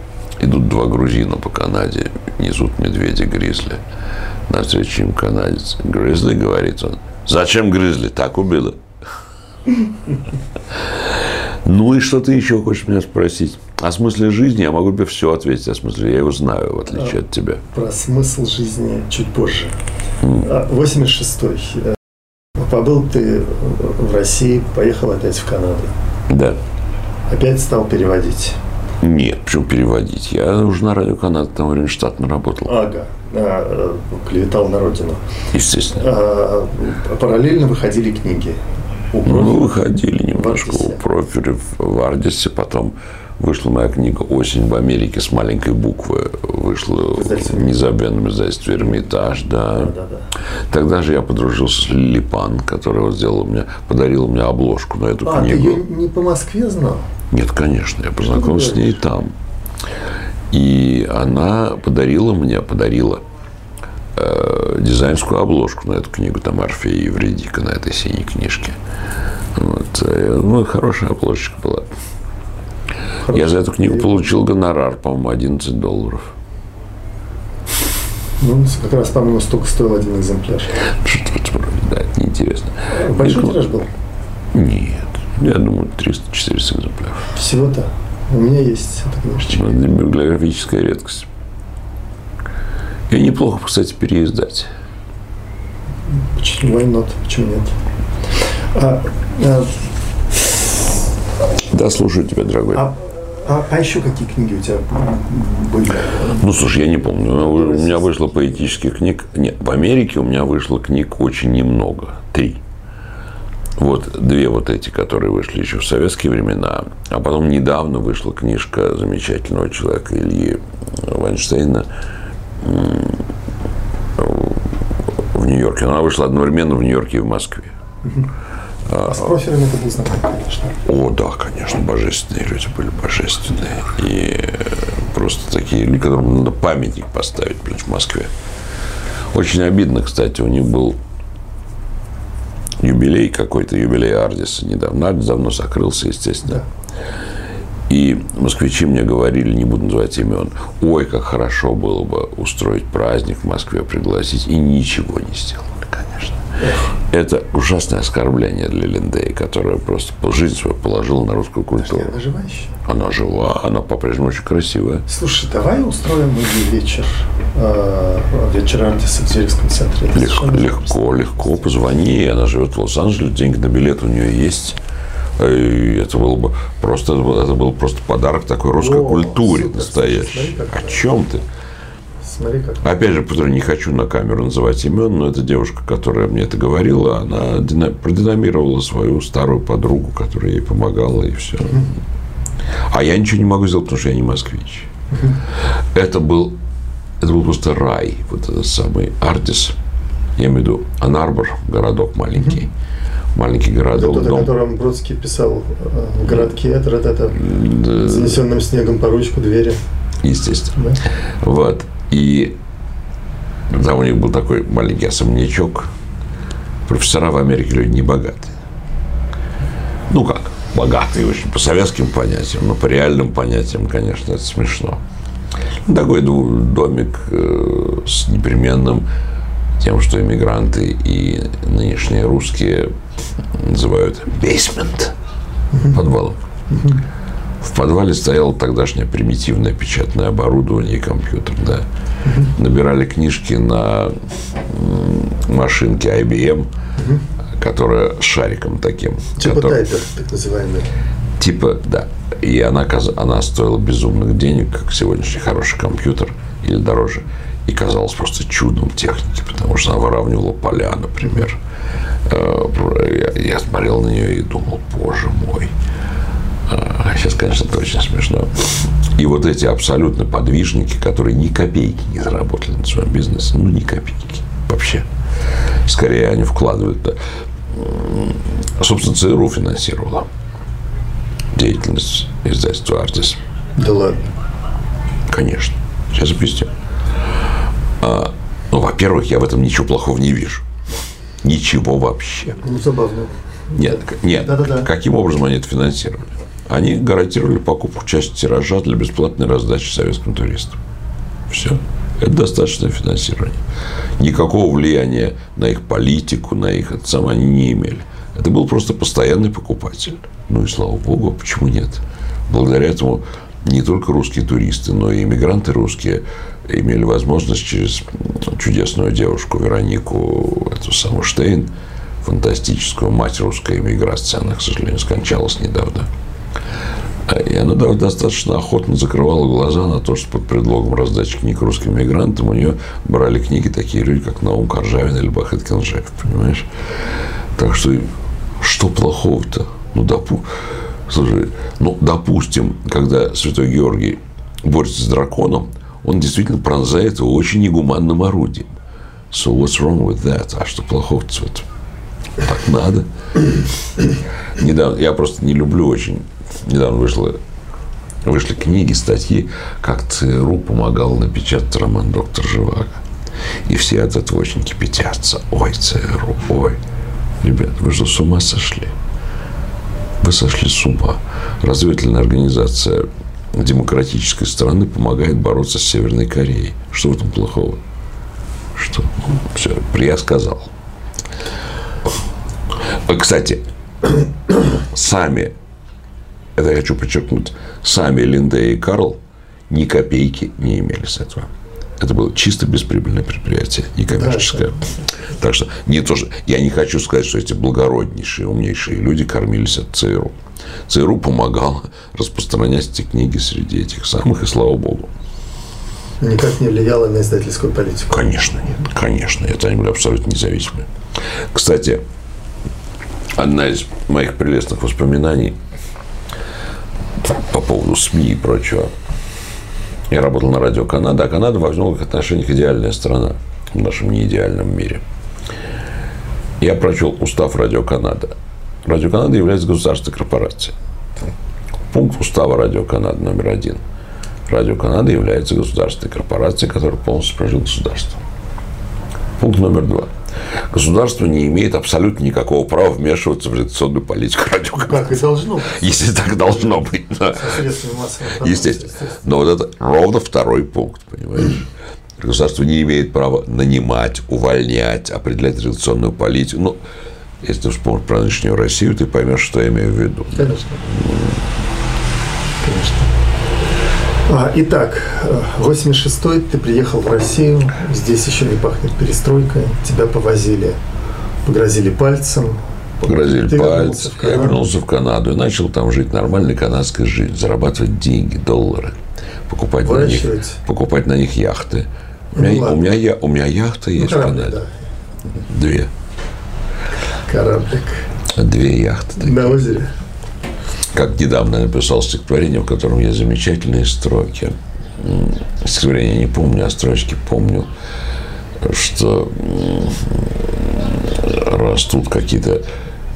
Идут два грузина по Канаде, несут медведя гризли. Навстречу им канадец. Гризли, говорит он. Зачем гризли? Так убило. Ну и что ты еще хочешь меня спросить? О смысле жизни я могу тебе все ответить. О смысле я его знаю, в отличие от тебя. Про смысл жизни чуть позже. А, 86-й. Э, Побыл ты в России, поехал опять в Канаду. Да. Опять стал переводить. Нет, почему переводить? Я уже на радио Канада там время штатно работал. Ага. А, э, клеветал на родину. Естественно. А, параллельно выходили книги. Ну, выходили немножко Ардисе. у профиля в Ардисе, потом вышла моя книга «Осень в Америке» с маленькой буквы. Вышла в незабвенном издательстве «Эрмитаж», да. Да, да. Тогда же я подружился с Лилипан, которая вот сделала мне, подарила мне обложку на эту А, ты книгу. ее не по Москве знал? Нет, конечно, я познакомился с ней там. И она подарила мне, подарила э, дизайнерскую обложку на эту книгу, там Орфея и Евредика на этой синей книжке. Вот. э, Ну, хорошая обложечка была. Я за эту книгу получил гонорар, по-моему, 11 долларов. Ну, как раз, по-моему, столько стоил один экземпляр. Что-то да, это неинтересно. Большой Ну, тираж был? Нет, я думаю, 300-400 экземпляров. Всего-то. У меня есть эта книжечка. Ну, библиографическая редкость. И неплохо, кстати, переиздать. Почему why not? Почему нет? А, а, Да, слушаю тебя, дорогой. а, а- а еще какие книги у тебя были? Ну, слушай, я не помню. У меня вышло поэтических книг. Нет, в Америке у меня вышло книг очень немного. Три. Вот две вот эти, которые вышли еще в советские времена. А потом недавно вышла книжка замечательного человека Ильи Вайнштейна в Нью-Йорке. Она вышла одновременно в Нью-Йорке и в Москве. А с профилем это был знаком, конечно. О, да, конечно, божественные люди были божественные. И э, просто такие люди, которым надо памятник поставить, блин, в Москве. Очень обидно, кстати, у них был юбилей какой-то, юбилей Ардиса недавно. Ардис давно закрылся, естественно. И москвичи мне говорили, не буду называть имен, ой, как хорошо было бы устроить праздник в Москве, пригласить, и ничего не сделали, конечно. Это ужасное оскорбление для Линдея, которая просто жизнь свою положила на русскую культуру. Она жива еще? Она жива, она по-прежнему очень красивая. Слушай, давай устроим ей вечер, э, вечер артиста в Зельском центре. Совершенно легко, легко, позвони, она живет в Лос-Анджелесе, деньги на билет у нее есть. И это было бы просто, это был, был просто подарок такой русской О, культуре супер, настоящей. смотри, О чем ты? Смотри, как. Опять же, повторю, не хочу на камеру называть имен, но эта девушка, которая мне это говорила, она дина- продинамировала свою старую подругу, которая ей помогала, и все. А я ничего не могу сделать, потому что я не москвич. Это был, это был просто рай, вот этот самый Ардис. Я имею в виду Анарбор, городок маленький. Маленький городок, Тот, о дом. котором Бродский писал э, в городке, это, это, это занесенным снегом по ручку двери. естественно. Да? Вот. И там у них был такой маленький особнячок. Профессора в Америке люди не богатые. Ну как, богатые очень по советским понятиям, но по реальным понятиям, конечно, это смешно. Ну, Такой домик э, с непременным тем, что иммигранты и нынешние русские называют basement, подвалом. В подвале стояло тогдашнее примитивное печатное оборудование и компьютер, да. Набирали книжки на машинке IBM, которая с шариком таким. Типа который- тайпер, так называемый. Типа, да. И она, она стоила безумных денег, как сегодняшний хороший компьютер, или дороже. И казалась просто чудом техники, потому что она выравнивала поля, например. Э, Я, смотрел на нее и думал, боже мой. А сейчас, конечно, это очень смешно. И вот эти абсолютно подвижники, которые ни копейки не заработали на своем бизнесе, ну, ни копейки вообще. Скорее, они вкладывают. М, Собственно, ЦРУ финансировала деятельность издательства «Артис». Да ладно. Конечно. Сейчас объясню. А, ну, во-первых, я в этом ничего плохого не вижу. Ничего вообще. Ну, забавно. Нет, нет. Да-да-да. Каким образом они это финансировали? Они гарантировали покупку части тиража для бесплатной раздачи советским туристам. Все. Это достаточное финансирование. Никакого влияния на их политику, на их это самое они не имели. Это был просто постоянный покупатель. Ну и слава богу, почему нет? Благодаря этому не только русские туристы, но и иммигранты русские имели возможность через чудесную девушку Веронику, эту самую Штейн, фантастическую мать русской иммиграции, она, к сожалению, скончалась недавно. А, И она достаточно охотно закрывала глаза на то, что под предлогом раздачи книг русским мигрантам у нее брали книги такие люди, как Наум Коржавин или Бахет Кенжаев, понимаешь? Так что что плохого-то? Ну, допу... Слушай, ну, допустим, когда Святой Георгий борется с драконом, он действительно пронзает его очень негуманным орудием. So what's wrong with that? А что плохого-то в этом? Так надо. Недавно, я просто не люблю очень. Недавно вышло, вышли книги, статьи, как ЦРУ помогал напечатать роман «Доктор Живаго». И все от этого очень кипятятся. Ой, ЦРУ, ой. Ребят, вы что, с ума сошли? Вы сошли с ума. Разведывательная организация демократической страны помогает бороться с Северной Кореей. Что в этом плохого? Что? Ну, все, я сказал. Э, Кстати, сами, это я хочу подчеркнуть, сами Линдея и Карл ни копейки не имели с этого. Это было чисто бесприбыльное предприятие, некоммерческое. Да, так что не то, что я не хочу сказать, что эти благороднейшие, умнейшие люди кормились от ЦРУ. ЦРУ помогал распространять эти книги среди этих самых, и слава богу. Никак не влияло на издательскую политику? Конечно нет, конечно. Это они были абсолютно независимы. Кстати, одна из моих прелестных воспоминаний по поводу СМИ и прочего. Я работал на радио Канада, а Канада во многих отношениях идеальная страна в нашем неидеальном мире. Я прочел устав Радио Канада. Радио Канада является государственной корпорацией. Пункт устава Радио Канада номер один. Радио Канада является государственной корпорацией, которая полностью прожил государство. Пункт номер два. Государство не имеет абсолютно никакого права вмешиваться в редакционную политику радио. Как и должно быть. Если так должно быть. Да. Естественно. Но вот это ровно второй пункт, понимаешь? Государство не имеет права нанимать, увольнять, определять редакционную политику. Ну, если ты вспомнишь про нынешнюю Россию, ты поймешь, что я имею в виду. Конечно. Конечно. А, итак, 86-й ты приехал в Россию, здесь еще не пахнет перестройкой, тебя повозили, погрозили пальцем. Погрозили ты пальцем, я вернулся в Канаду и начал там жить нормальной канадской жизнью, зарабатывать деньги, доллары, покупать, на них, покупать на них яхты. У меня, ну, у меня, я, у меня яхта есть ну, корабль, в Канаде. Да. Две. Кораблик. Две яхты. Такие. На озере как недавно написал стихотворение, в котором есть замечательные строки. Стихотворение не помню, а строчки помню, что растут какие-то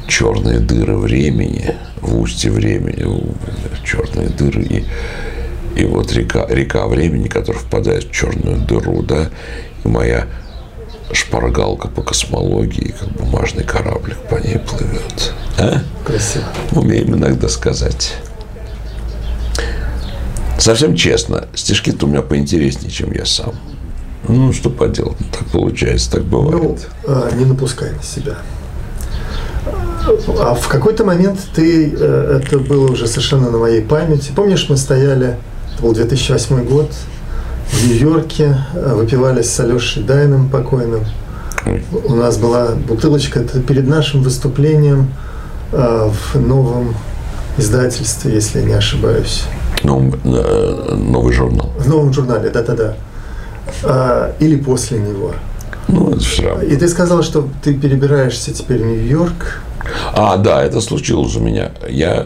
черные дыры времени, в устье времени, черные дыры, и, и вот река, река времени, которая впадает в черную дыру, да, и моя шпаргалка по космологии, как бумажный кораблик по ней плывет. А? Красиво. Умеем иногда сказать. Совсем честно, стишки-то у меня поинтереснее, чем я сам. Ну, что поделать, так получается, так бывает. Ну, а, не напускай на себя. А в какой-то момент ты, э, это было уже совершенно на моей памяти, помнишь, мы стояли, это был 2008 год, в Нью-Йорке, э, выпивали с Алешей Дайном покойным. У нас была бутылочка это перед нашим выступлением э, в новом издательстве, если я не ошибаюсь. Новом, э, новый журнал. В новом журнале, да-да-да. А, или после него. Ну, это все равно. И ты сказал, что ты перебираешься теперь в Нью-Йорк. А, да, это случилось у меня. Я Э,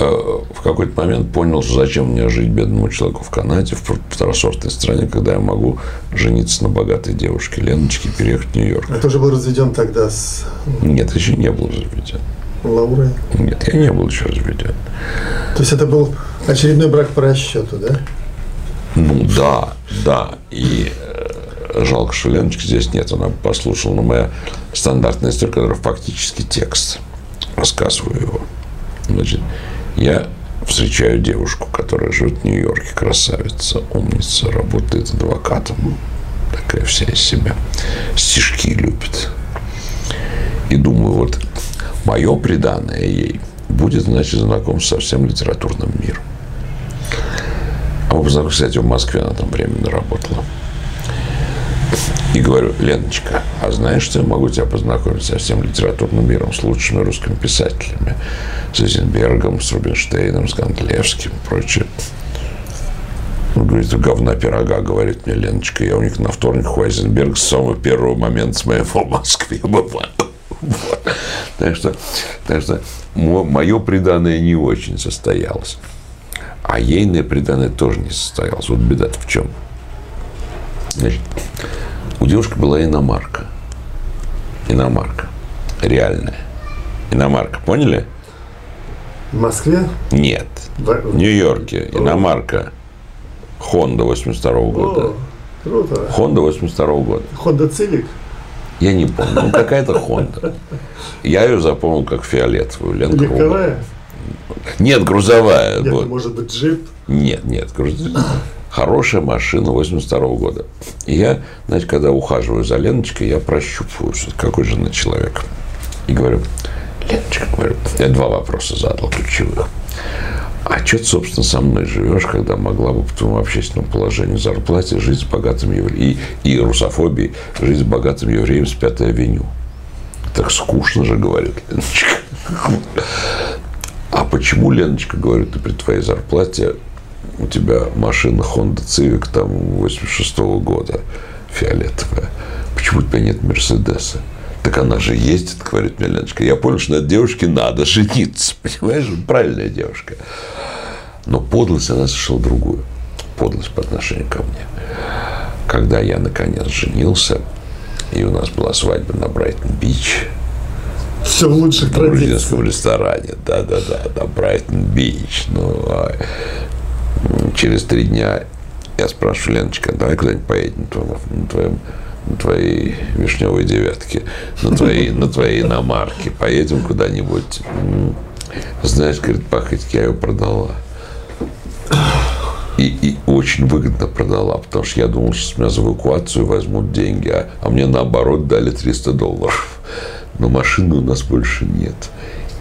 в какой-то момент понял, что зачем мне жить бедному человеку в Канаде, в второсортной стране, когда я могу жениться на богатой девушке Леночке и переехать в Нью-Йорк. Это уже был разведен тогда с... Нет, еще не был разведен. Лаурой? Нет, я не был еще разведен. То есть это был очередной брак по расчету, да? Ну да, да. И э, жалко, что Леночки здесь нет. Она послушала, но моя стандартная история, которая фактически текст. Рассказываю его. Значит, я встречаю девушку, которая живет в Нью-Йорке, красавица, умница, работает адвокатом, такая вся из себя, стишки любит. И думаю, вот мое преданное ей будет, значит, знаком со всем литературным миром. А кстати, в Москве она там временно работала. И говорю, Леночка, а знаешь, что я могу тебя познакомить со всем литературным миром, с лучшими русскими писателями? С Эйзенбергом, с Рубинштейном, с Гандлевским и прочее. Он говорит, говна пирога, говорит мне Леночка. Я у них на вторник у Айзенберг с самого первого момента с моего в Москве бываю. Так что, так что мое преданное не очень состоялось. А ейное преданное тоже не состоялось. Вот беда в чем? Значит, у девушки была иномарка. Иномарка. Реальная. Иномарка. Поняли? В Москве? Нет. В, Нью-Йорке. Иномарка. Хонда 82 -го года. О, круто. Хонда 82 -го года. Хонда Цивик? Я не помню. Ну, какая-то Хонда. Я ее запомнил как фиолетовую. Легковая? Нет, грузовая. Нет, вот. может быть, джип? Нет, нет, грузовая хорошая машина 82 -го года. И я, знаете, когда ухаживаю за Леночкой, я прощупываю, какой же она человек. И говорю, Леночка, говорю, я два вопроса задал ключевых. а что ты, собственно, со мной живешь, когда могла бы по твоему общественному положению зарплате жить с богатым евреем, и, и русофобией, жить с богатым евреем с Пятой авеню? Так скучно же, говорит Леночка. А почему, Леночка, говорит, ты при твоей зарплате у тебя машина Honda Civic там 86 -го года фиолетовая. Почему у тебя нет Мерседеса? Так она же ездит, говорит мне Леночка. Я понял, что на этой девушке надо жениться. Понимаешь? Правильная девушка. Но подлость она совершила другую. Подлость по отношению ко мне. Когда я, наконец, женился, и у нас была свадьба на Брайтон-Бич, все в лучших в грузинском ресторане, да-да-да, на Брайтон-Бич. Ну, а через три дня я спрашиваю, Леночка, давай куда-нибудь поедем на твоем, на твоей вишневой девятке, на твоей, на твоей иномарке, поедем куда-нибудь. Знаешь, говорит, Пахоть, я ее продала. И, и очень выгодно продала, потому что я думал, что с меня за эвакуацию возьмут деньги, а, а мне наоборот дали 300 долларов. Но машины у нас больше нет.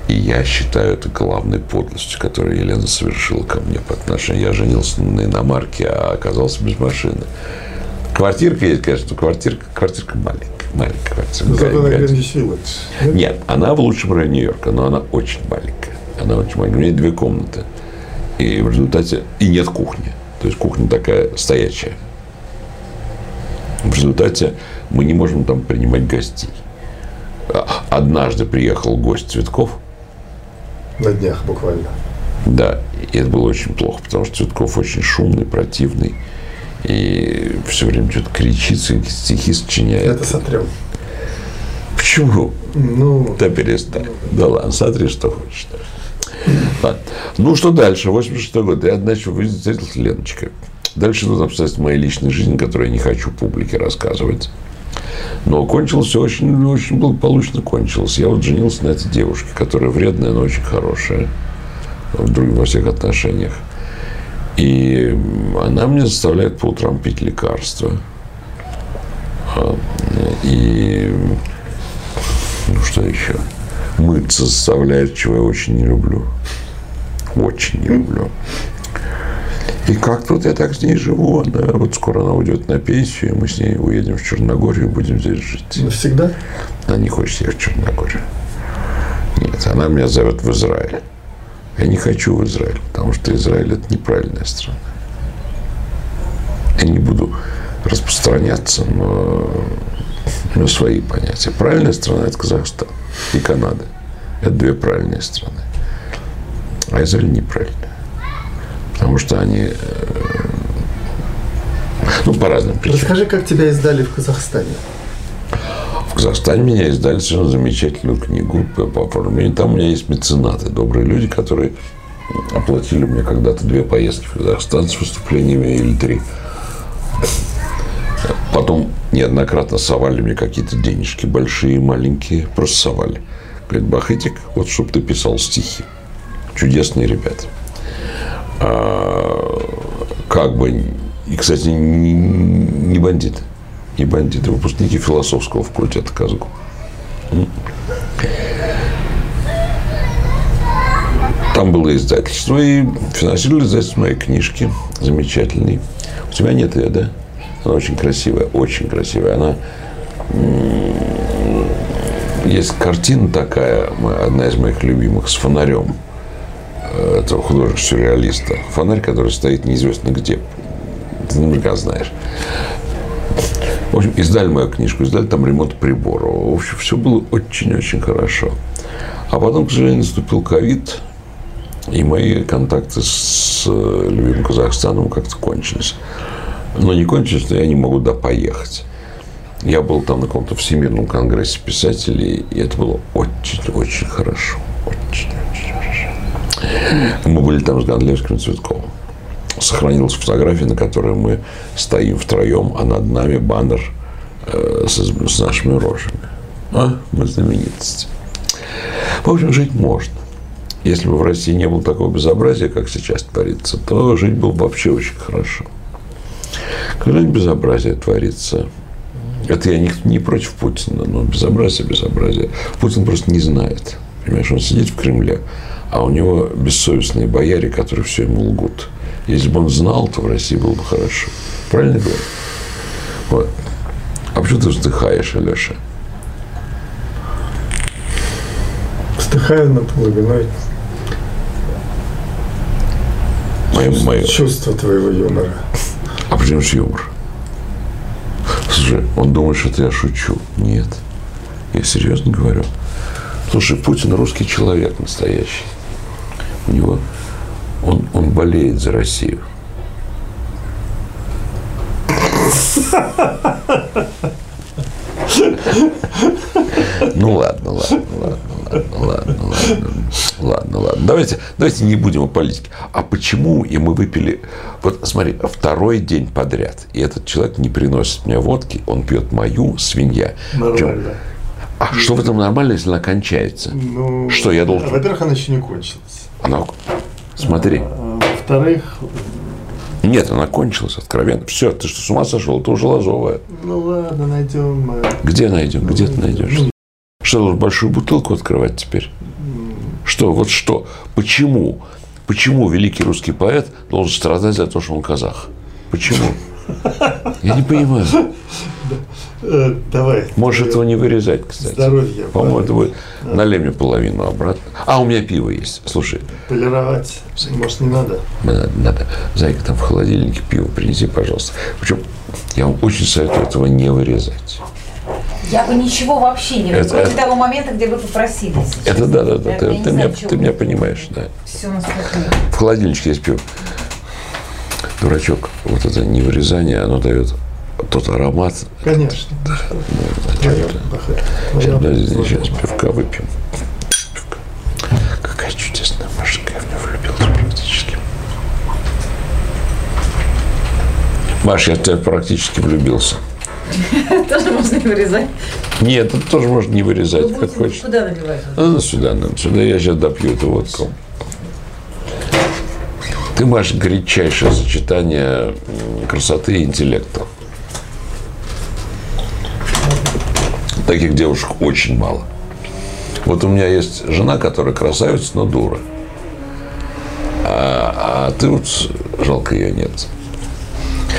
И я считаю это главной подлостью, которую Елена совершила ко мне по отношению. Я женился на иномарке, а оказался без машины. Квартирка есть, конечно, квартирка, квартирка маленькая. Маленькая квартирка. Зато она вилледж. Нет, она в лучшем районе Нью-Йорка, но она очень маленькая. Она очень маленькая. У меня две комнаты. И в результате... И нет кухни. То есть кухня такая стоячая. В результате мы не можем там принимать гостей. А, однажды приехал гость Цветков. На днях буквально. Да, и это было очень плохо, потому что Цветков очень шумный, противный. И все время что-то кричит, стихи сочиняет. Это сотрем. Почему? Ну, да перестань. Ну, да ладно, смотри, что хочешь. Ладно. Ну, что дальше? 86 год. Я, значит, встретился с Леночкой. Дальше идут обстоятельства моей личной жизни, которые я не хочу публике рассказывать. Но кончилось очень, очень благополучно кончилось. Я вот женился на этой девушке, которая вредная, но очень хорошая во всех отношениях. И она мне заставляет по утрам пить лекарства. А, и ну что еще? Мыться заставляет, чего я очень не люблю. Очень не люблю. И как тут я так с ней живу. Она, вот скоро она уйдет на пенсию, и мы с ней уедем в Черногорию и будем здесь жить. Навсегда? Она не хочет ехать в Черногорию. Нет, она меня зовет в Израиль. Я не хочу в Израиль, потому что Израиль это неправильная страна. Я не буду распространяться, у меня свои понятия. Правильная страна – это Казахстан и Канада. Это две правильные страны. А Израиль неправильная. Потому что они э, ну, по разным причинам. Расскажи, как тебя издали в Казахстане. Казахстане меня издали совершенно замечательную книгу по оформлению. Там у меня есть меценаты, добрые люди, которые оплатили мне когда-то две поездки в Казахстан с выступлениями или три. Потом неоднократно совали мне какие-то денежки, большие и маленькие, просто совали. Говорит, Бахетик, вот чтобы ты писал стихи. Чудесные ребята. А, как бы, и, кстати, не, не бандиты и бандиты, выпускники философского факультета Казгу. Там было издательство, и финансировали издательство моей книжки, замечательной. У тебя нет ее, да? Она очень красивая, очень красивая. Она есть картина такая, одна из моих любимых, с фонарем этого художника-сюрреалиста. Фонарь, который стоит неизвестно где. Ты наверняка знаешь. В общем, издали мою книжку, издали там ремонт приборов. В общем, все было очень-очень хорошо. А потом, к сожалению, наступил ковид, и мои контакты с э, любимым Казахстаном как-то кончились. Но не кончились, но я не могу туда поехать. Я был там на каком-то всемирном конгрессе писателей, и это было очень-очень хорошо. Хорошо. Мы были там с Гандлевским Цветковым сохранилась фотография, на которой мы стоим втроем, а над нами баннер э, с, с нашими рожами. А? Мы знаменитости. В общем, жить можно. Если бы в России не было такого безобразия, как сейчас творится, то жить было бы вообще очень хорошо. Когда безобразие творится, это я не, не против Путина, но безобразие, безобразие. Путин просто не знает. Понимаешь, он сидит в Кремле, а у него бессовестные бояре, которые все ему лгут. Если бы он знал, то в России было бы хорошо. Правильно говорю? Вот. А почему ты вздыхаешь, Алеша? Вздыхаю над глубиной Мое, мое. чувства твоего юмора. А почему же юмор? Слушай, он думает, что я шучу. Нет. Я серьезно говорю. Слушай, Путин русский человек настоящий. У него он, он болеет за Россию. Ну ладно, ладно, ладно, ладно, ладно, ладно, ладно, ладно. Давайте, давайте не будем о политике. А почему и мы выпили? Вот смотри, второй день подряд, и этот человек не приносит мне водки, он пьет мою свинья. Нормально. А что в этом нормально, если она кончается? Ну, Что я должен? Во-первых, она еще не кончилась. Она, смотри, Во-вторых, нет, она кончилась откровенно. Все, ты что, с ума сошел? Это уже лазовая. ну ладно, найдем. э, Где найдем? Где ты найдешь? Ну, Что, большую бутылку открывать теперь? Что, вот что? Почему? Почему великий русский поэт должен страдать за то, что он казах? Почему? Я не понимаю. э, Давай. Можешь Э, этого не вырезать, кстати. Здоровья. По-моему, это будет... Налей мне половину обратно. А, у меня пиво есть. Слушай, Полировать. Может, не надо? надо, надо. Зайка, там в холодильнике пиво принеси, пожалуйста. Причем я вам очень советую этого не вырезать. Я бы ничего вообще не Это- это- того момента, где вы попросили. Это да, да, да. Я- Ты, я ты меня, ты меня понимаешь, да. Все насколько В холодильничке есть пиво. Дурачок, вот это не вырезание, оно дает тот аромат. Конечно. Ну, Твоё, значит, Бахар, Сейчас, подожди, сейчас пивка выпьем. Пивка. Какая чудесная Машенька, я в нее влюбился практически. Маш, я в тебя практически влюбился. Тоже можно и вырезать. Нет, это тоже можно не вырезать, Вы как хочешь. куда наливать? Ну, сюда, надо, сюда. Я сейчас допью эту водку. Ты, Маш, горячайшее сочетание красоты и интеллекта. Таких девушек очень мало. Вот у меня есть жена, которая красавица, но дура. А, а ты вот, жалко ее нет.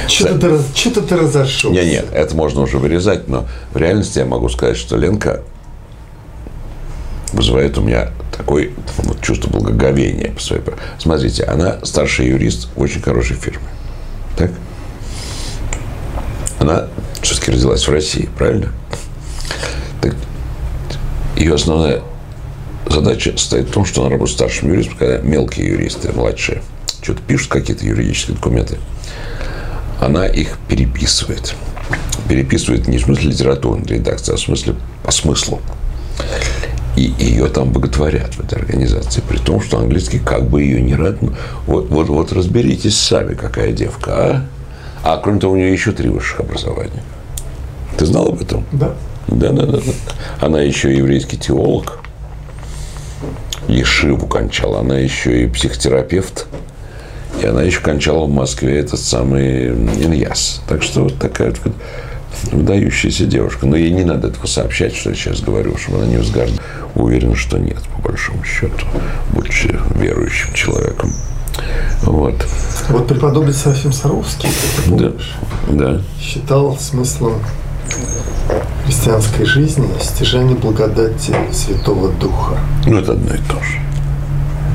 Что-то ты, ты разошелся. Нет, нет, это можно уже вырезать, но в реальности я могу сказать, что Ленка вызывает у меня такое вот, чувство благоговения по своей... Смотрите, она старший юрист в очень хорошей фирме. Так? Она все-таки родилась в России, правильно? Так, ее основная задача состоит в том, что она работает старшим юристом, когда мелкие юристы, младшие, что-то пишут, какие-то юридические документы, она их переписывает. Переписывает не в смысле литературной редакции, а в смысле по смыслу. И ее там боготворят в этой организации, при том, что английский как бы ее не родной. Вот, вот, вот разберитесь сами, какая девка, а? А кроме того, у нее еще три высших образования. Ты знал об этом? Да. Да, да, да. Она еще еврейский теолог. Ешиву кончала. Она еще и психотерапевт. И она еще кончала в Москве этот самый Иньяс. Так что вот такая вот выдающаяся девушка. Но ей не надо этого сообщать, что я сейчас говорю, чтобы она не возгордилась. Уверен, что нет, по большому счету, будучи верующим человеком. Вот. Вот преподобный Серафим Саровский, Да. Да. считал смыслом христианской жизни стяжание благодати Святого Духа. Ну, это одно и то же.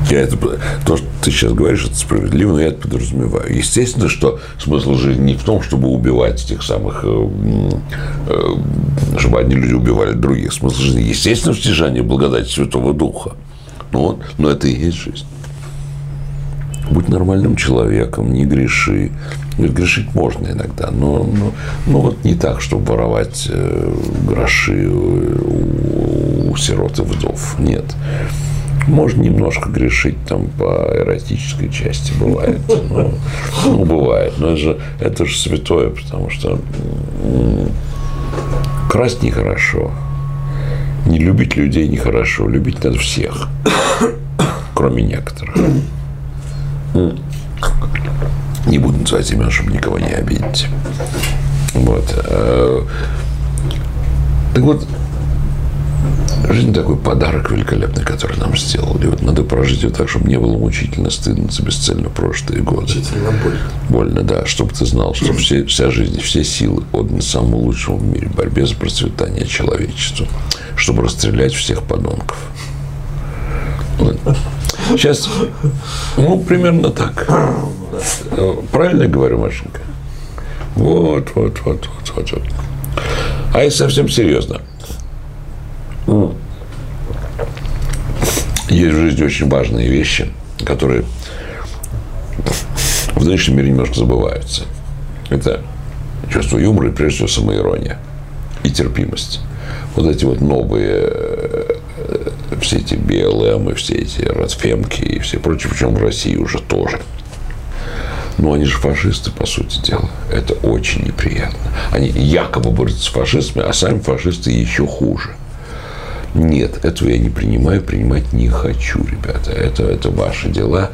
Я это, то, что ты сейчас говоришь, это справедливо, но я это подразумеваю. Естественно, что смысл жизни не в том, чтобы убивать этих самых, э, э, чтобы одни люди убивали других. Смысл жизни, естественно, в стяжании благодати Святого Духа. Ну, вот, но это и есть жизнь. Будь нормальным человеком, не греши. Грешить можно иногда, но, но, но вот не так, чтобы воровать э, гроши у, у сирот и вдов. Нет. Можно немножко грешить там по эротической части, бывает. Ну, ну, бывает. Но это же, это же святое, потому что красть нехорошо. Не любить людей нехорошо. Любить надо всех. Кроме некоторых. Не буду называть имен, чтобы никого не обидеть. Вот. Э, Так вот, Жизнь такой подарок великолепный, который нам сделали. Вот надо прожить ее так, чтобы не было мучительно стыдно за бесцельно прожитые годы. Мучительно боль. Больно, да. Чтобы ты знал, что все, вся жизнь, все силы отданы самому лучшему в мире, борьбе за процветание человечества, чтобы расстрелять всех подонков. Вот. Сейчас, ну, примерно так. Правильно говорю, Машенька? Вот, вот, вот, вот, вот, вот. А если совсем серьезно, есть в жизни очень важные вещи, которые в нынешнем мире немножко забываются. Это чувство юмора и, прежде всего, самоирония и терпимость. Вот эти вот новые э, все эти БЛМ и все эти расфемки и все прочее, причем в России уже тоже. Но они же фашисты, по сути дела. Это очень неприятно. Они якобы борются с фашистами, а сами фашисты еще хуже. Нет, этого я не принимаю, принимать не хочу, ребята. Это, это ваши дела.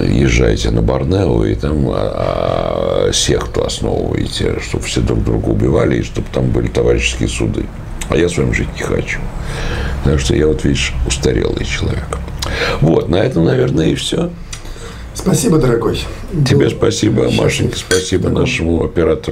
Езжайте на Борнео и там а, а, секту основываете, чтобы все друг друга убивали и чтобы там были товарищеские суды. А я с вами жить не хочу. Так что я вот, видишь, устарелый человек. Вот, на этом, наверное, и все. Спасибо, дорогой. Тебе Был спасибо. Машеньке, спасибо нашему оператору.